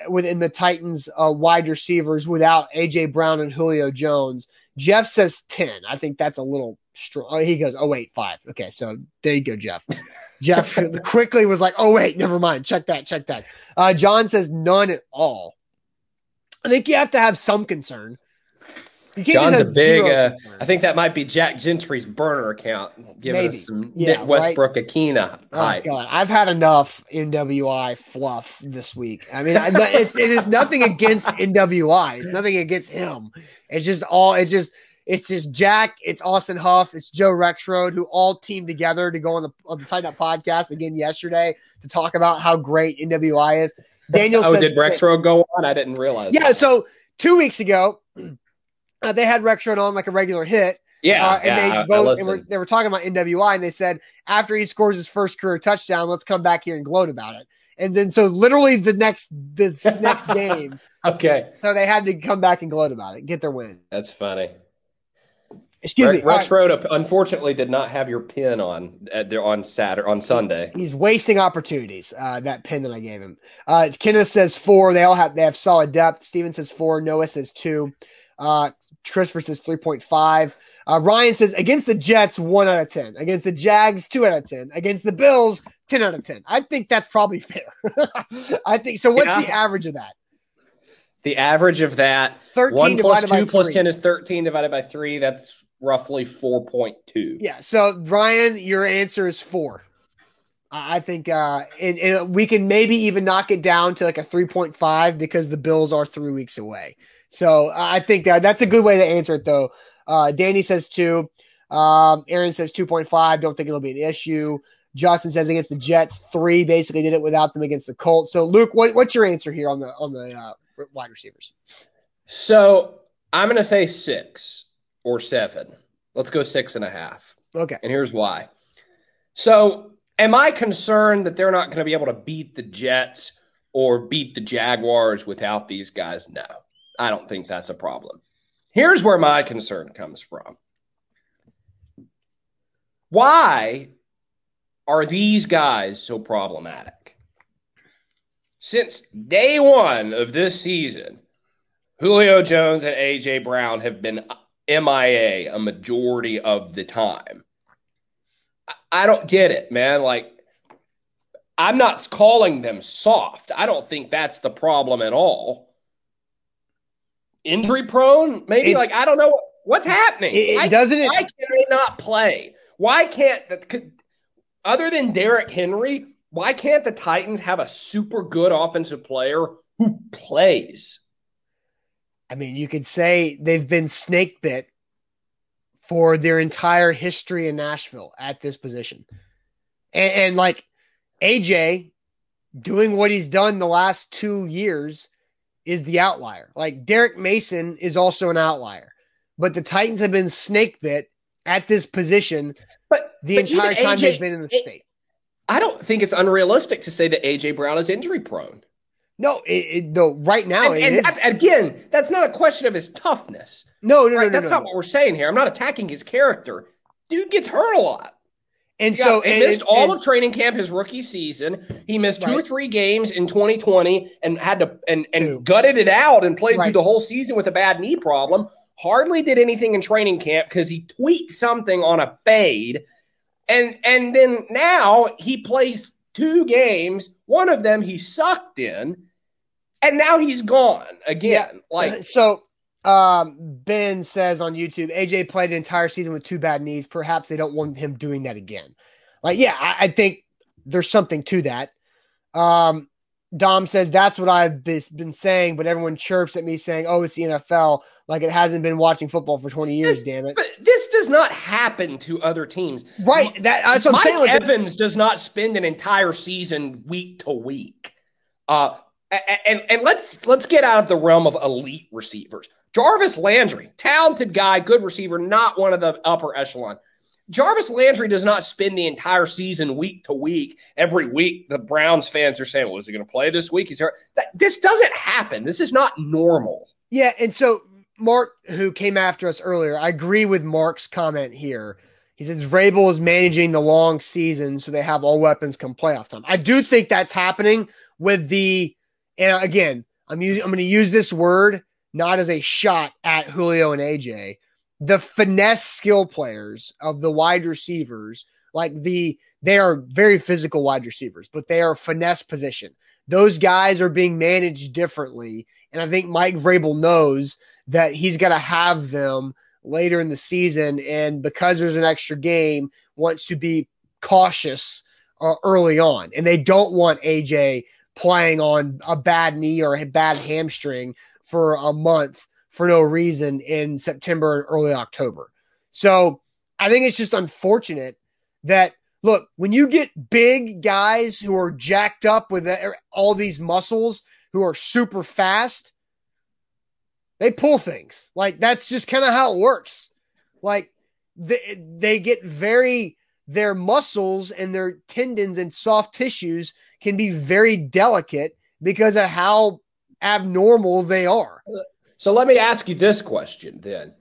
within the Titans wide receivers without A.J. Brown and Julio Jones? Jeff says 10. I think that's a little strong. Oh, he goes, oh, wait, five. Okay, so there you go, Jeff. Jeff quickly was like, oh, wait, never mind. Check that, check that. Uh, John says none at all. I think you have to have some concern. John's a big. Uh, I think that might be Jack Gentry's burner account, giving Maybe. us some yeah, Nick Westbrook right? Akina. Oh God, I've had enough NWI fluff this week. I mean, it's, it is nothing against NWI. It's nothing against him. It's just all. It's just. It's just Jack. It's Austin Huff. It's Joe Rexrode who all teamed together to go on the on the Tight Up podcast again yesterday to talk about how great NWI is. Daniel oh, says, did Rexrode go on? I didn't realize. Yeah, that. so two weeks ago uh, they had Rexrode on like a regular hit. Yeah, uh, and yeah, they both were, they were talking about NWI, and they said after he scores his first career touchdown, let's come back here and gloat about it. And then so literally the next this next game, okay. So they had to come back and gloat about it, get their win. That's funny. Excuse me. Rex right. Unfortunately did not have your pin on at, on Saturday on Sunday. He's wasting opportunities. Uh, that pin that I gave him. Uh, Kenneth says four. They all have they have solid depth. Steven says four. Noah says two. Uh, Christopher says 3.5. Uh, Ryan says against the Jets, one out of 10. Against the Jags, two out of 10. Against the Bills, 10 out of 10. I think that's probably fair. I think so. What's yeah. the average of that? The average of that 13 1 plus 2 plus 10 is 13 divided by 3. That's roughly 4.2. Yeah. So, Ryan, your answer is four. I think uh, and, and we can maybe even knock it down to like a 3.5 because the Bills are three weeks away. So I think that that's a good way to answer it, though. Uh, Danny says two. Um, Aaron says 2.5. Don't think it'll be an issue. Justin says against the Jets, three. Basically, did it without them against the Colts. So, Luke, what, what's your answer here on the on the uh, wide receivers? So I'm going to say six or seven. Let's go six and a half. Okay. And here's why. So, am I concerned that they're not going to be able to beat the Jets or beat the Jaguars without these guys? No. I don't think that's a problem. Here's where my concern comes from. Why are these guys so problematic? Since day one of this season, Julio Jones and AJ Brown have been MIA a majority of the time. I don't get it, man. Like, I'm not calling them soft. I don't think that's the problem at all. Injury prone, maybe. It's, like, I don't know what's happening. It, why, doesn't. Why can they not play? Why can't the other than Derrick Henry? Why can't the Titans have a super good offensive player who plays? I mean, you could say they've been snake bit for their entire history in Nashville at this position. And, and, like AJ doing what he's done the last two years is the outlier. Like Derrick Mason is also an outlier, but the Titans have been snake bit at this position but, the but entire time AJ, they've been in the it, state. I don't think it's unrealistic to say that AJ Brown is injury prone. No, it, it, no. Right now, and, and again, that's not a question of his toughness. No, no, right? no, That's no, not no. what we're saying here. I'm not attacking his character. Dude gets hurt a lot. And yeah, so he missed and, all and, of training camp his rookie season. He missed two or three games in 2020 and had to and and two. gutted it out and played right. through the whole season with a bad knee problem. Hardly did anything in training camp because he tweaked something on a fade. And and then now he plays two games. One of them he sucked in and now he's gone again. Yeah. Like so, um, Ben says on YouTube, AJ played an entire season with two bad knees. Perhaps they don't want him doing that again. Like, yeah, I, I think there's something to that. Um, Dom says that's what I've been saying, but everyone chirps at me saying, "Oh, it's the NFL." Like it hasn't been watching football for 20 years. This, damn it! But this does not happen to other teams, right? That, that's what Mike I'm saying. Like Evans does not spend an entire season week to week. Uh, and and let's let's get out of the realm of elite receivers. Jarvis Landry, talented guy, good receiver, not one of the upper echelon. Jarvis Landry does not spend the entire season week to week. Every week, the Browns fans are saying, "Well, is he going to play this week?" He's here. That, this doesn't happen. This is not normal. Yeah, and so Mark, who came after us earlier, I agree with Mark's comment here. He says Vrabel is managing the long season, so they have all weapons come playoff time. I do think that's happening with the and again, I'm using I'm going to use this word not as a shot at Julio and AJ. The finesse skill players of the wide receivers, like the they are very physical wide receivers, but they are finesse position. Those guys are being managed differently, and I think Mike Vrabel knows that he's got to have them later in the season, and because there's an extra game, wants to be cautious uh, early on, and they don't want AJ playing on a bad knee or a bad hamstring for a month for no reason in September and early October. So I think it's just unfortunate that look, when you get big guys who are jacked up with all these muscles who are super fast, they pull things. Like that's just kind of how it works. Like they, they get very their muscles and their tendons and soft tissues can be very delicate because of how abnormal they are. So let me ask you this question then.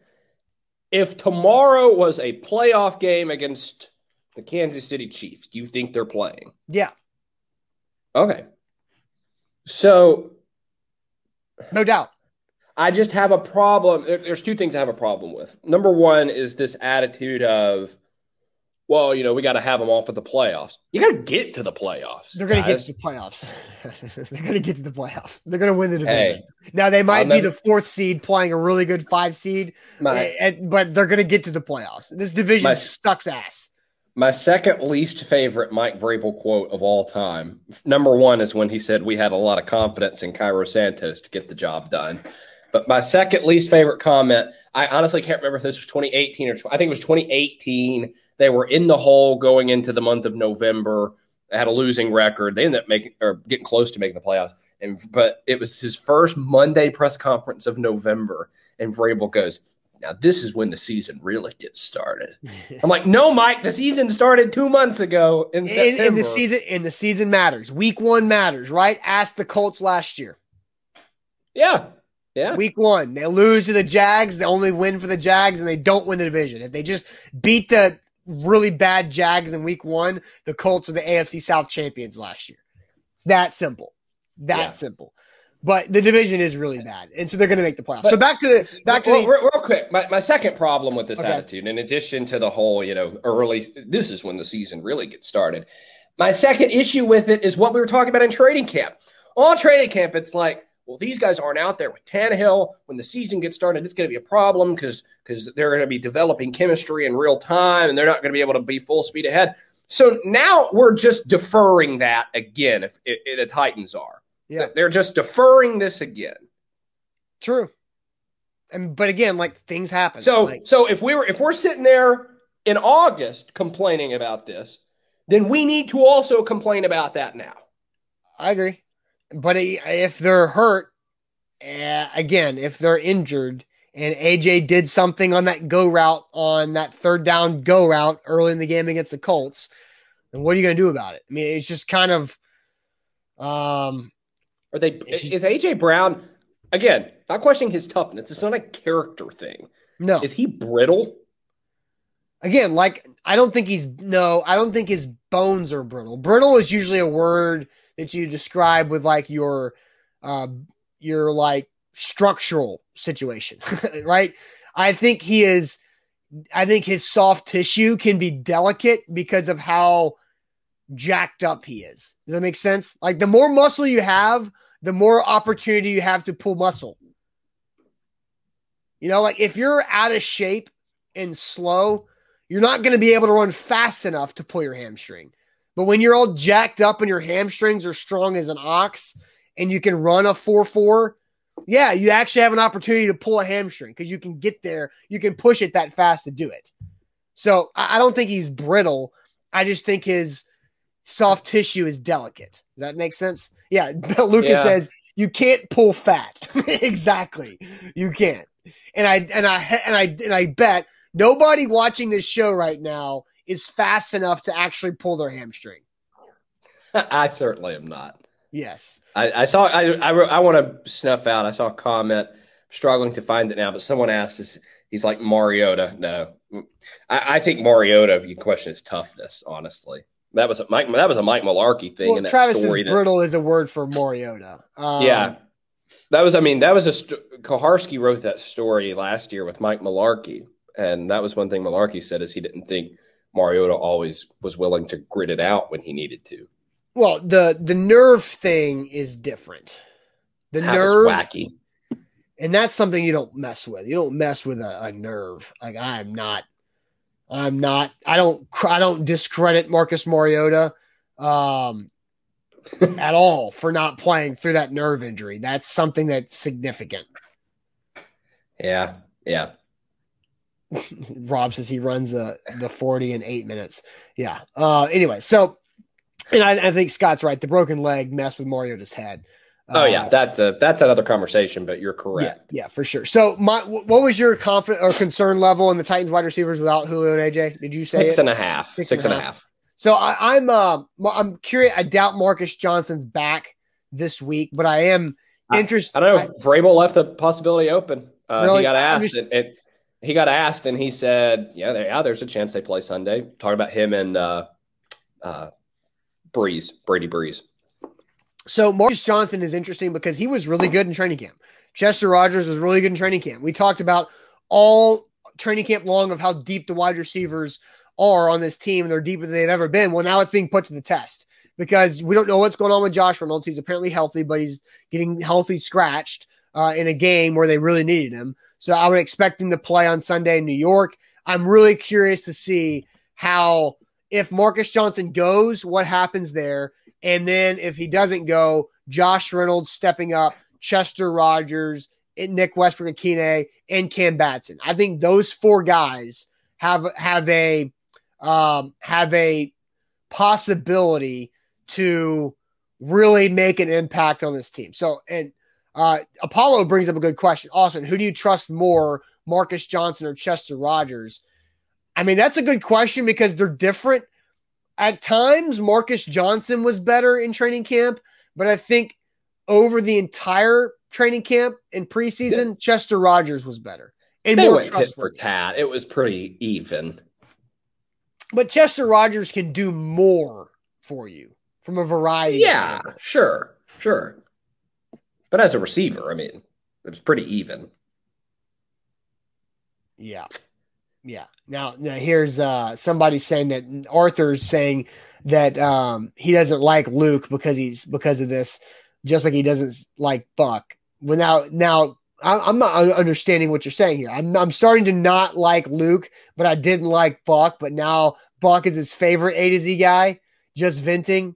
If tomorrow was a playoff game against the Kansas City Chiefs, do you think they're playing? Yeah. Okay. So no doubt. I just have a problem. There's two things I have a problem with. Number one is this attitude of well, you know, we got to have them off at the playoffs. You got to get to the playoffs. They're going to get to the playoffs. They're going to get to the playoffs. They're going to win the division. Hey, now they might be the fourth seed playing a really good five seed, my, eh, and, but they're going to get to the playoffs. This division my, sucks ass. My second least favorite Mike Vrabel quote of all time. Number one is when he said we had a lot of confidence in Cairo Santos to get the job done. But my second least favorite comment, I honestly can't remember if this was 2018 or I think it was 2018 they were in the hole going into the month of November. Had a losing record. They ended up making or getting close to making the playoffs. And but it was his first Monday press conference of November, and Vrabel goes, "Now this is when the season really gets started." I'm like, "No, Mike, the season started two months ago in September." And, the season, and the season matters. Week one matters, right? Ask the Colts last year. Yeah, yeah. Week one, they lose to the Jags. They only win for the Jags, and they don't win the division. If they just beat the really bad Jags in week one, the Colts are the AFC South champions last year. It's that simple. That yeah. simple. But the division is really bad, and so they're going to make the playoffs. But, so back to the back to real, the, real, quick. My, my second problem with this okay. attitude, in addition to the whole, you know, early. This is when the season really gets started. My second issue with it is what we were talking about in trading camp. All training camp, it's like, well, these guys aren't out there with Tannehill. When the season gets started, it's going to be a problem because because they're going to be developing chemistry in real time, and they're not going to be able to be full speed ahead. So now we're just deferring that again. If, if, if the Titans are, yeah, they're just deferring this again. True. And but again, like things happen. So like, so if we were if we're sitting there in August complaining about this, then we need to also complain about that now. I agree. But if they're hurt, uh, again, if they're injured and AJ did something on that go route on that third down go route early in the game against the Colts, then what are you going to do about it? I mean, it's just kind of um are they is AJ Brown again, not questioning his toughness. It's not a character thing. No. Is he brittle? Again, like I don't think he's no, I don't think his bones are brittle. Brittle is usually a word that you describe with like your uh your like structural situation, right? I think he is I think his soft tissue can be delicate because of how jacked up he is. Does that make sense? Like the more muscle you have, the more opportunity you have to pull muscle. You know, like if you're out of shape and slow, you're not going to be able to run fast enough to pull your hamstring. But when you're all jacked up and your hamstrings are strong as an ox and you can run a 4 4, yeah, you actually have an opportunity to pull a hamstring because you can get there. You can push it that fast to do it. So I don't think he's brittle. I just think his soft tissue is delicate. Does that make sense? Yeah. Lucas yeah. says you can't pull fat. exactly. You can't. And I and I and I and I bet nobody watching this show right now is fast enough to actually pull their hamstring. I certainly am not. Yes. I, I saw, I, I, I want to snuff out. I saw a comment, struggling to find it now, but someone asked, is he's like Mariota? No. I, I think Mariota, you question his toughness, honestly. That was a Mike. That was a Mike Mularkey thing well, in that Travis story. That, brittle is a word for Mariota. Um, yeah, that was. I mean, that was a. Kuharsky wrote that story last year with Mike Mularkey, and that was one thing Mularkey said is he didn't think Mariota always was willing to grit it out when he needed to. Well, the the nerve thing is different. The that nerve wacky. And that's something you don't mess with. You don't mess with a, a nerve. Like I'm not I'm not I don't I don't discredit Marcus Mariota um at all for not playing through that nerve injury. That's something that's significant. Yeah. Yeah. Rob says he runs the the 40 in eight minutes. Yeah. Uh, anyway, so and I, I, think Scott's right. The broken leg messed with Mariota's head. Oh yeah, uh, that's a that's another conversation, but you're correct. Yeah, yeah, for sure. So, my what was your confidence or concern level in the Titans wide receivers without Julio and AJ? Did you say six it? and a half? Six, six and, and a half. half. So I, am uh I'm curious. I doubt Marcus Johnson's back this week, but I am interested. I, I don't know if Vrabel left the possibility open. Uh, really? He got asked, just, and, and, he got asked, and he said, "Yeah, there, yeah, there's a chance they play Sunday." Talking about him and uh, uh, Breeze, Brady Breeze. So Marcus Johnson is interesting because he was really good in training camp. Chester Rogers was really good in training camp. We talked about all training camp long of how deep the wide receivers are on this team. They're deeper than they've ever been. Well, now it's being put to the test because we don't know what's going on with Josh Reynolds. He's apparently healthy, but he's getting healthy scratched uh, in a game where they really needed him. So I would expect him to play on Sunday in New York. I'm really curious to see how if Marcus Johnson goes, what happens there? And then if he doesn't go, Josh Reynolds stepping up, Chester Rogers, Nick Westbrook-Ikhine, and Cam Batson. I think those four guys have have a um, have a possibility to really make an impact on this team. So, and uh, Apollo brings up a good question. Austin, who do you trust more, Marcus Johnson or Chester Rogers? I mean, that's a good question because they're different. At times, Marcus Johnson was better in training camp, but I think over the entire training camp and preseason, yeah. Chester Rogers was better and they more went tit for tat. It was pretty even. but Chester Rogers can do more for you from a variety. Yeah, sure, sure. But as a receiver, I mean, it was pretty even. Yeah. Yeah. Now, now here's uh, somebody saying that Arthur's saying that um, he doesn't like Luke because he's because of this, just like he doesn't like Buck. Well, now, now I'm not understanding what you're saying here. I'm, I'm starting to not like Luke, but I didn't like Buck. But now Buck is his favorite A to Z guy, just venting.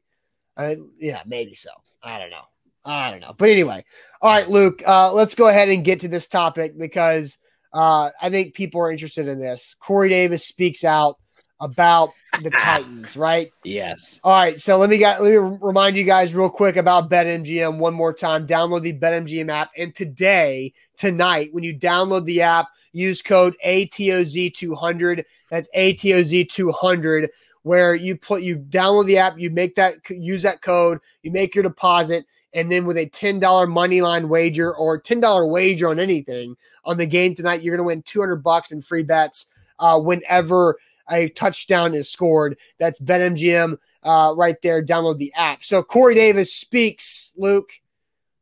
Uh, yeah, maybe so. I don't know. I don't know. But anyway, all right, Luke, uh, let's go ahead and get to this topic because uh, I think people are interested in this. Corey Davis speaks out about the Titans, right? Yes. All right. So let me get, let me remind you guys real quick about BetMGM one more time. Download the BetMGM app, and today, tonight, when you download the app, use code ATOZ200. That's ATOZ200. Where you put you download the app, you make that use that code, you make your deposit, and then with a $10 money line wager or $10 wager on anything on the game tonight, you're going to win 200 bucks in free bets uh, whenever a touchdown is scored. That's BetMGM uh, right there. Download the app. So Corey Davis speaks, Luke.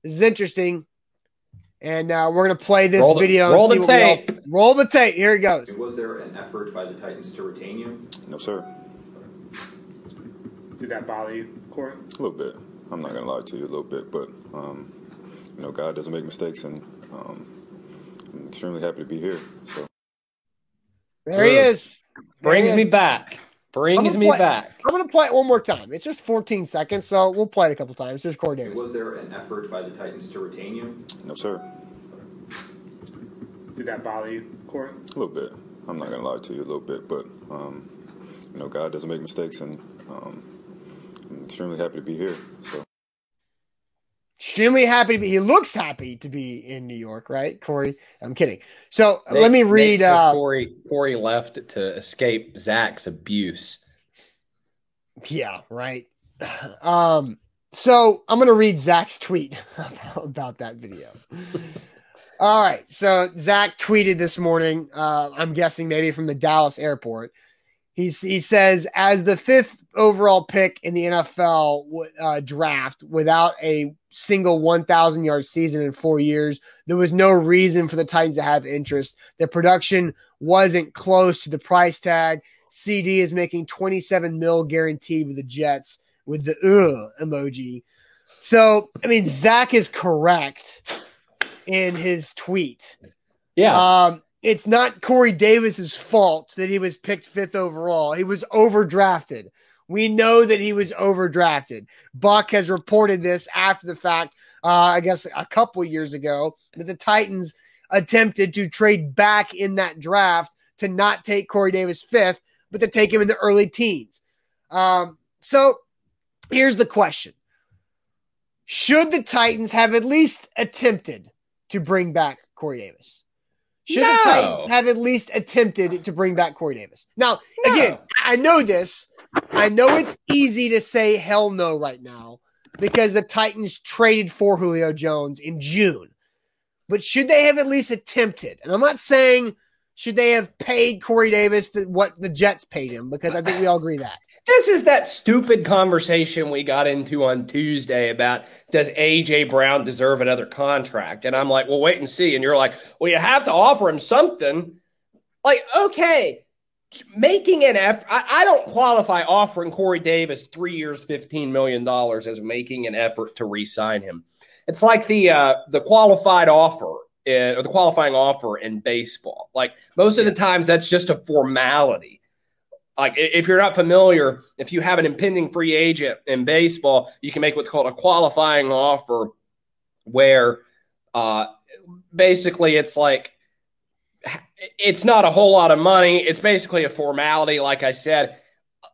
This is interesting. And uh, we're going to play this roll the, video. Roll the tape. All, roll the tape. Here he goes. Was there an effort by the Titans to retain you? No, sir. Did that bother you, Corey? A little bit. I'm not going to lie to you a little bit, but um, you know, God doesn't make mistakes, and um, I'm extremely happy to be here. So there he is. Brings me back. Brings me play, back. I'm going to play it one more time. It's just 14 seconds, so we'll play it a couple times. There's Corey Davis. Was there an effort by the Titans to retain you? No, sir. Did that bother you, Corey? A little bit. I'm not going to lie to you a little bit, but um, you know, God doesn't make mistakes, and um, I'm extremely happy to be here. So. Extremely happy to be. He looks happy to be in New York, right, Corey? I'm kidding. So Nick, let me read. Uh, Corey Corey left to escape Zach's abuse. Yeah, right. Um, so I'm gonna read Zach's tweet about, about that video. All right. So Zach tweeted this morning. Uh, I'm guessing maybe from the Dallas airport. He's, he says, as the fifth overall pick in the NFL uh, draft without a single 1,000 yard season in four years, there was no reason for the Titans to have interest. The production wasn't close to the price tag. CD is making 27 mil guaranteed with the Jets with the ugh emoji. So, I mean, Zach is correct in his tweet. Yeah. Um, it's not Corey Davis's fault that he was picked fifth overall. He was overdrafted. We know that he was overdrafted. Buck has reported this after the fact, uh, I guess a couple years ago, that the Titans attempted to trade back in that draft to not take Corey Davis fifth, but to take him in the early teens. Um, so here's the question Should the Titans have at least attempted to bring back Corey Davis? Should no. the Titans have at least attempted to bring back Corey Davis? Now, no. again, I know this. I know it's easy to say hell no right now because the Titans traded for Julio Jones in June. But should they have at least attempted? And I'm not saying should they have paid Corey Davis the, what the Jets paid him because I think we all agree that. This is that stupid conversation we got into on Tuesday about does AJ Brown deserve another contract? And I'm like, well, wait and see. And you're like, well, you have to offer him something. Like, okay, making an effort. I, I don't qualify offering Corey Davis three years, $15 million as making an effort to re sign him. It's like the uh, the qualified offer in, or the qualifying offer in baseball. Like most of the times, that's just a formality like if you're not familiar, if you have an impending free agent in baseball, you can make what's called a qualifying offer, where uh, basically it's like it's not a whole lot of money. It's basically a formality, like I said.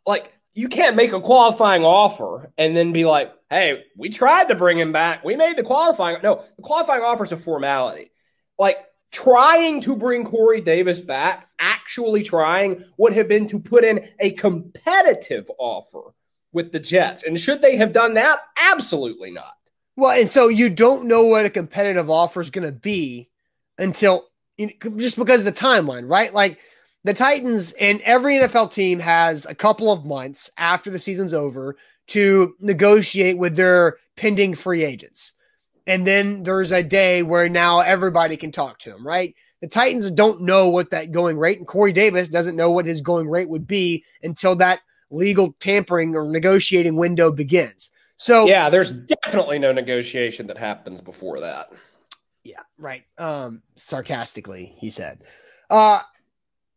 Like you can't make a qualifying offer and then be like, "Hey, we tried to bring him back. We made the qualifying." No, the qualifying offer is a formality. Like trying to bring Corey Davis back, actually trying, would have been to put in a competitive offer with the Jets. And should they have done that? Absolutely not. Well, and so you don't know what a competitive offer is going to be until just because of the timeline, right? Like the Titans and every NFL team has a couple of months after the season's over to negotiate with their pending free agents. And then there's a day where now everybody can talk to him, right? The Titans don't know what that going rate, and Corey Davis doesn't know what his going rate would be until that legal tampering or negotiating window begins. So Yeah, there's definitely no negotiation that happens before that. Yeah, right. Um, sarcastically, he said. Uh,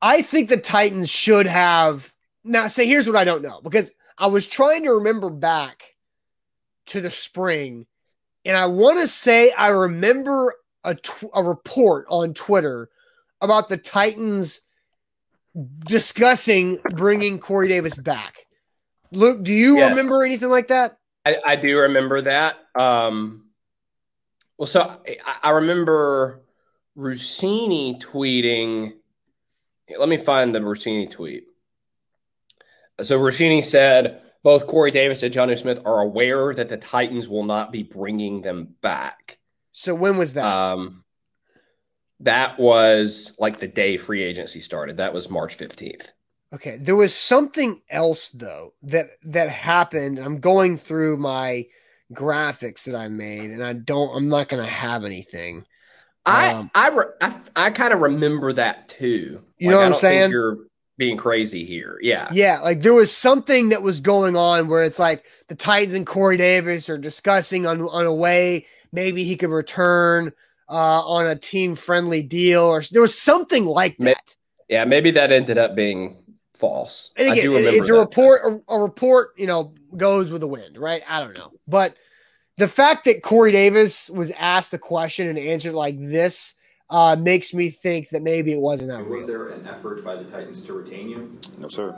I think the Titans should have. Now, say, here's what I don't know because I was trying to remember back to the spring, and I want to say I remember a, tw- a report on Twitter about the Titans discussing bringing Corey Davis back. Luke, do you Yes. remember anything like that? I, I do remember that. Um, well, so I, I remember Rossini tweeting. Let me find the Rossini tweet. So Rossini said both Corey Davis and Jonnu Smith are aware that the Titans will not be bringing them back. So when was that? Um, that was like the day free agency started. That was March 15th. Okay, there was something else though that that happened. I'm going through my graphics that I made, and I don't. I'm not going to have anything. I Um, I re- I, I kind of remember that too. You know what I'm saying? You're being crazy here. Yeah. Yeah, like there was something that was going on where it's like the Titans and Corey Davis are discussing on on a way maybe he could return uh, on a team friendly deal, or there was something like that. Yeah, maybe that ended up being false. And I again, do remember it's a that. report. A, a report, you know, goes with the wind, right? I don't know, but the fact that Corey Davis was asked a question and answered like this uh, makes me think that maybe it wasn't that Was real. there an effort by the Titans to retain you? No, sir.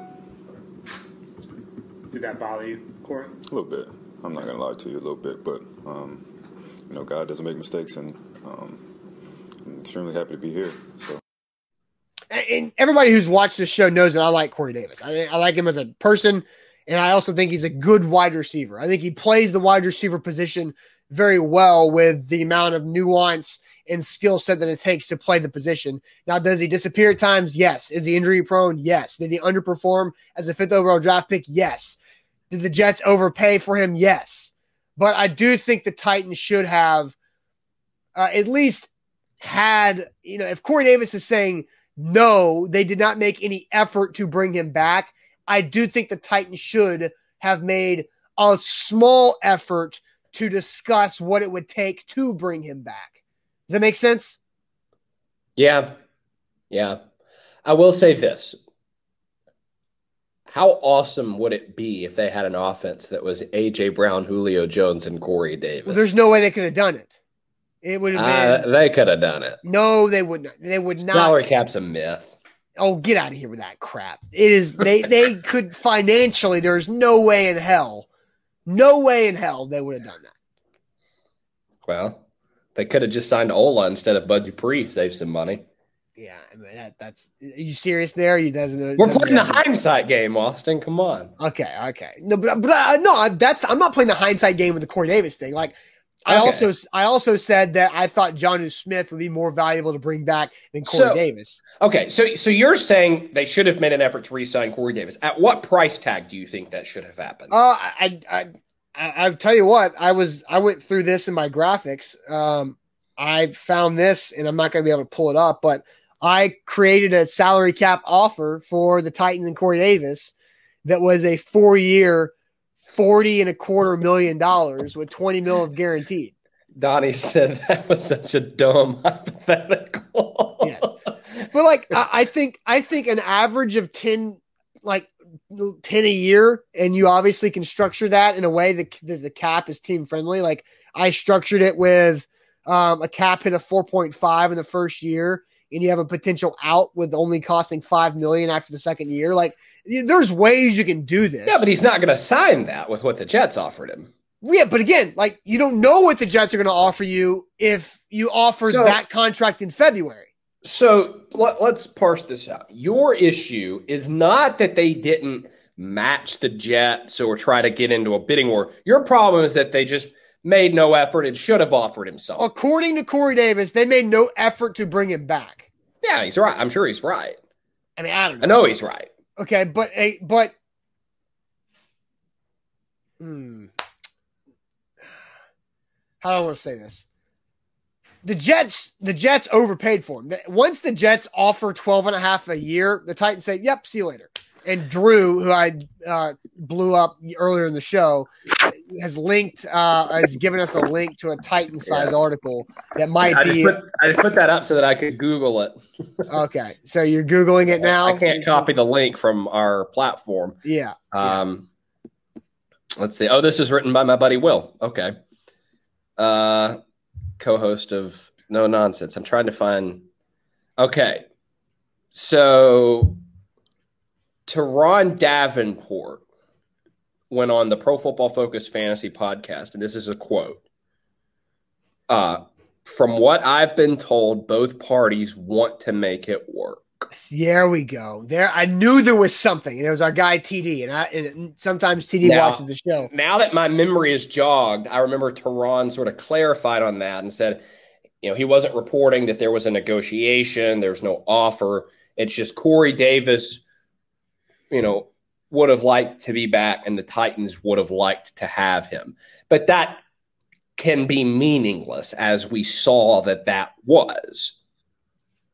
Did that bother you, Corey? A little bit. I'm not gonna lie to you a little bit, but um, you know, God doesn't make mistakes, and um, I'm extremely happy to be here. So and everybody who's watched this show knows that I like Corey Davis. I, I like him as a person, and I also think he's a good wide receiver. I think he plays the wide receiver position very well with the amount of nuance and skill set that it takes to play the position. Now, does he disappear at times? Yes. Is he injury prone? Yes. Did he underperform as a fifth overall draft pick? Yes. Did the Jets overpay for him? Yes. But I do think the Titans should have uh, at least had, you know, if Corey Davis is saying, no, they did not make any effort to bring him back. I do think the Titans should have made a small effort to discuss what it would take to bring him back. Does that make sense? Yeah. Yeah. I will say this. How awesome would it be if they had an offense that was AJ Brown, Julio Jones, and Corey Davis? Well, there's no way they could have done it. It would have Uh, been they could have done it. no, they would not. They would not. Salary cap's a myth. Oh, get out of here with that crap. It is they they could financially. There's no way in hell, no way in hell they would have done that. Well, they could have just signed Ola instead of Bud Dupree, save some money. Yeah, I mean that that's. Are you serious? There, you doesn't. We're doesn't- playing the hindsight game, Austin. Come on. Okay, okay. No, but but uh, no, that's I'm not playing the hindsight game with the Corey Davis thing. Like I Okay. also I also said that I thought Jonnu Smith would be more valuable to bring back than Corey So- Davis. Okay, so so you're saying they should have made an effort to re-sign Corey Davis. At what price tag do you think that should have happened? Uh, I I I I tell you what, I was I went through this in my graphics. Um, I found this, and I'm not going to be able to pull it up, but I created a salary cap offer for the Titans and Corey Davis that was a four year, forty and a quarter million dollars with twenty mil of guaranteed. Donnie said that was such a dumb hypothetical. Yes. But like I, I think I think an average of ten like ten a year, and you obviously can structure that in a way that, that the cap is team friendly. Like I structured it with um, a cap hit of four point five in the first year, and you have a potential out with only costing five million after the second year. Like there's ways you can do this. Yeah, but he's not going to sign that with what the Jets offered him. yeah, but again, like you don't know what the Jets are going to offer you if you offer So- that contract in February. So let, let's parse this out. Your issue is not that they didn't match the Jets or try to get into a bidding war. Your problem is that they just made no effort and should have offered him something. According to Corey Davis, they made no effort to bring him back. Yeah, he's right. I'm sure he's right. I mean, I don't know. I know he's right. Okay, but a but hmm, how do I want to say this? The Jets, the Jets overpaid for him. Once the Jets offer 12 and a half a year, the Titans say, "Yep, see you later." And Drew, who I uh, blew up earlier in the show, has linked, uh, has given us a link to a Titan size Yeah. article that might I just, be put, I just put that up so that I could Google it. okay. So you're googling it now. I can't copy the link from our platform. Yeah. Um, let's see. Oh, this is written by my buddy Will. Okay. Uh, co-host of No Nonsense. I'm trying to find. Okay, so Turron Davenport went on the Pro Football Focus Fantasy podcast, and this is a quote. Uh, from what I've been told, both parties want to make it work. There we go. There, I knew there was something, and it was our guy TD. And I, and sometimes TD Now- watches the show. now that my memory is jogged, I remember Turron sort of clarified on that and said, you know, he wasn't reporting that there was a negotiation, there's no offer. It's just Corey Davis, you know, would have liked to be back and the Titans would have liked to have him. But that can be meaningless as we saw that that was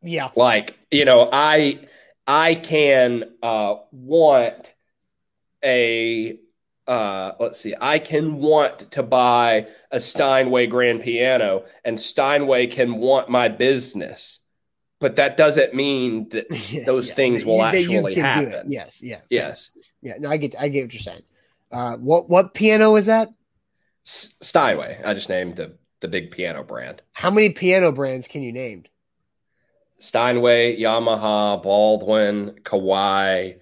Yeah, like you know i i can uh want a uh let's see i can want to buy a steinway grand piano and steinway can want my business but that doesn't mean that Those things will that actually can do it. happen. Yes, yeah, yes yeah. No, I get, I get what you're saying. Uh, what, what piano is that? S- steinway i just named the the big piano brand How many piano brands can you name? Steinway, Yamaha, Baldwin, Kawai,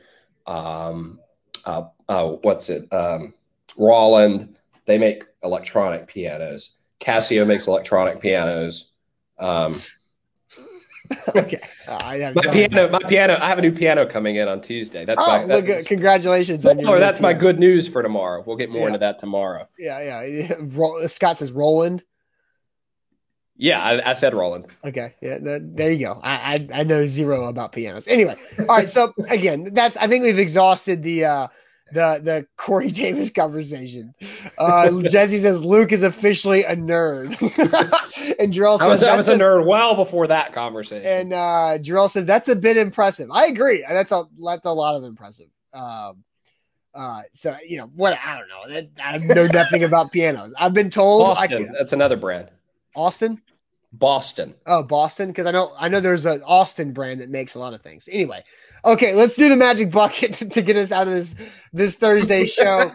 um, uh, uh, what's it? Um, Roland. They make electronic pianos. Casio makes electronic pianos. Um, okay, uh, I have my piano, my piano. I have a new piano coming in on Tuesday. That's Oh, my. look! that's, congratulations on your. that's my good news for tomorrow. We'll get more Yeah. into that tomorrow. Yeah, yeah. Scott says Roland. Yeah, I, I said Roland. Okay, yeah, th- there you go. I, I I know zero about pianos. Anyway, all right. So again, that's I think we've exhausted the uh the the Corey Davis conversation. Uh Jesse says Luke is officially a nerd, and Jarrell I was, says I was that's a nerd well before that conversation. and uh Jarrell says that's a bit impressive. I agree. That's a that's a lot of impressive. Um. Uh, so you know what? I don't know. That, I know nothing about pianos. I've been told. I Boston. that's another brand. Austin. Boston. Oh, Boston, because I know I know there's an Austin brand that makes a lot of things. Anyway, okay, let's do the magic bucket to, to get us out of this this Thursday show.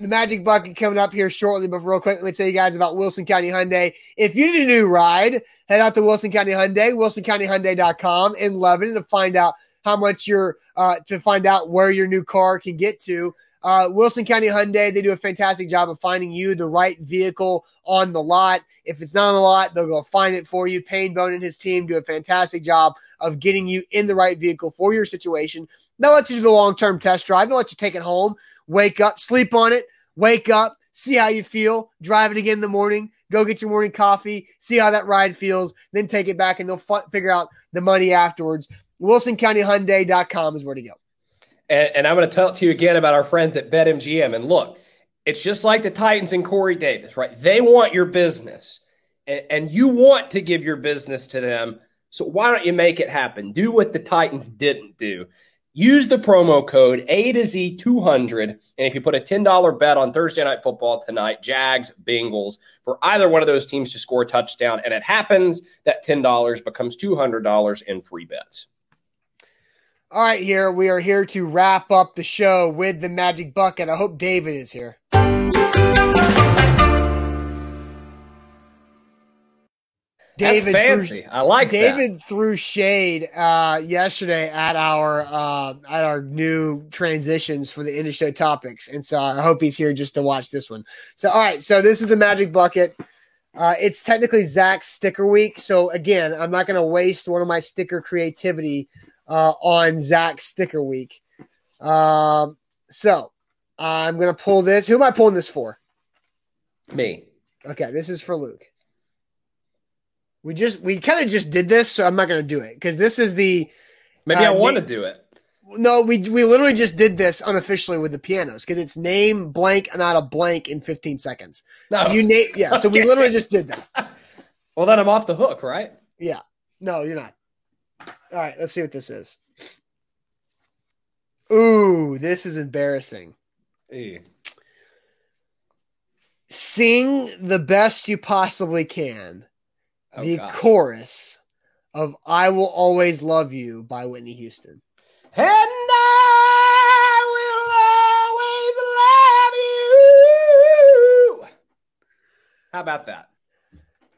the magic bucket coming up here shortly, but real quick, let me tell you guys about Wilson County Hyundai. If you need a new ride, head out to Wilson County Hyundai, wilsoncountyhyundai.com in Lebanon to find out how much your uh, to find out where your new car can get to. Uh, Wilson County Hyundai, they do a fantastic job of finding you the right vehicle on the lot. If it's not on the lot, they'll go find it for you. Payne Bone and his team do a fantastic job of getting you in the right vehicle for your situation. They'll let you do the long term test drive. They'll let you take it home, wake up, sleep on it, wake up, see how you feel, drive it again in the morning, go get your morning coffee, see how that ride feels, then take it back and they'll fu- figure out the money afterwards. WilsonCountyHyundai.com is where to go. And, and I'm going to talk to you again about our friends at BetMGM. And look, it's just like the Titans and Corey Davis, right? They want your business, and, and you want to give your business to them. So why don't you make it happen? Do what the Titans didn't do. Use the promo code A to Z 200. And if you put a $10 bet on Thursday Night Football tonight, Jags, Bengals, for either one of those teams to score a touchdown, and it happens, that $10 becomes $200 in free bets. All right, here we are here to wrap up the show with the magic bucket. I hope David is here. That's threw- fancy. I like that. David threw shade uh, yesterday at our uh, at our new transitions for the end of show topics, and so I hope he's here just to watch this one. So, all right, so this is the magic bucket. Uh, it's technically Zach's sticker week, so again, I'm not going to waste one of my sticker creativity uh, on Zach's sticker week. Um, so I'm going to pull this. Who am I pulling this for? Me. Okay, this is for Luke. We just we kind of just did this, so I'm not going to do it because this is the Maybe Uh, I want to do it. No, we we literally just did this unofficially with the pianos because it's name blank and out of blank in 15 seconds. No. So you name yeah. So we literally just did that. Well, then I'm off the hook, right? Yeah. No, you're not. All right, let's see what this is. Ooh, this is embarrassing. Eh. Sing the best you possibly can. Oh, the God. chorus of I Will Always Love You by Whitney Houston. And I will always love you. How about that?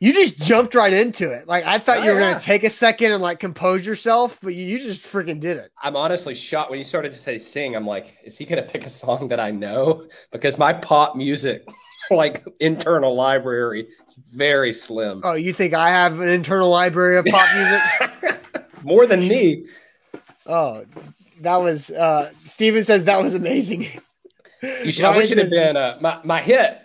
You just jumped right into it. Like I thought Oh, you were yeah. gonna take a second and like compose yourself, but you, you just freaking did it. I'm honestly shocked when you started to say sing. I'm like, is he going to pick a song that I know? Because my pop music, like internal library, is very slim. Oh, you think I have an internal library of pop music? More than me. Oh, that was uh Steven says that was amazing. You should, I wish it had says- been uh, my my hit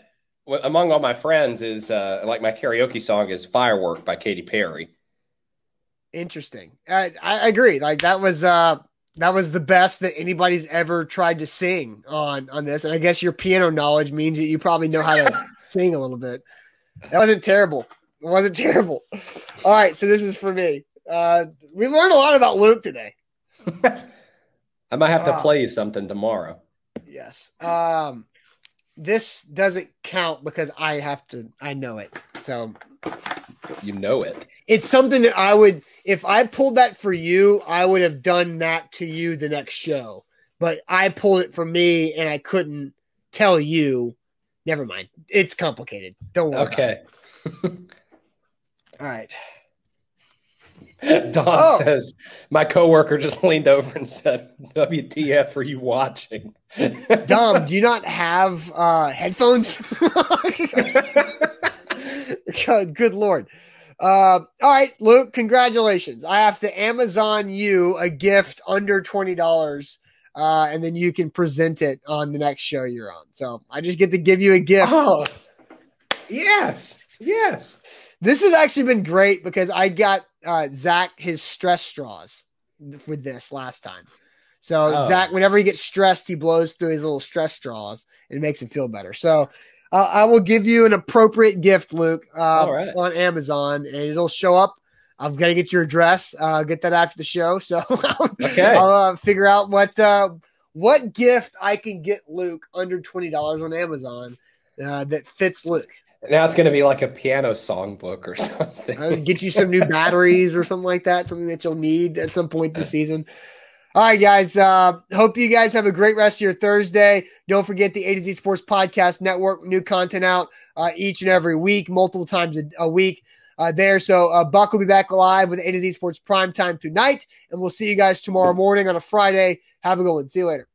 among all my friends is uh, like my karaoke song is "Firework" by Katy Perry. Interesting. I, I agree. Like that was uh that was the best that anybody's ever tried to sing on on this. And I guess your piano knowledge means that you probably know how to sing a little bit. That wasn't terrible. It wasn't terrible. All right, so this is for me. Uh we learned a lot about Luke today. I might have to Wow. play you something tomorrow. Yes. Um this doesn't count because I have to I know it. So You know it. it's something that I would, if I pulled that for you, I would have done that to you the next show. But I pulled it for me and I couldn't tell you. Never mind. It's complicated. Don't worry. Okay. All right. Don Oh. says my coworker just leaned over and said, "WTF are you watching?" Dom, do you not have uh, headphones? God, good Lord. Uh, all right, Luke, congratulations. I have to Amazon you a gift under $20. Uh, and then you can present it on the next show you're on. So I just get to give you a gift. Oh, yes, yes. This has actually been great because I got uh, Zach his stress straws with this last time. So Oh. Zach, whenever he gets stressed, he blows through his little stress straws and it makes him feel better. So uh, I will give you an appropriate gift, Luke, uh, right. on Amazon, and it'll show up. I've got to get your address. Uh, get that after the show, so Okay. I'll uh, figure out what uh, what gift I can get Luke under twenty dollars on Amazon uh, that fits Luke. Now it's going to be like a piano songbook or something. I'll get you some new batteries or something like that, something that you'll need at some point this season. All right, guys. Uh, hope you guys have a great rest of your Thursday. Don't forget the A to Z Sports Podcast Network, new content out uh, each and every week, multiple times a, a week uh, there. So uh, Buck will be back live with A to Z Sports Prime Time tonight, and we'll see you guys tomorrow morning on a Friday. Have a good one. See you later.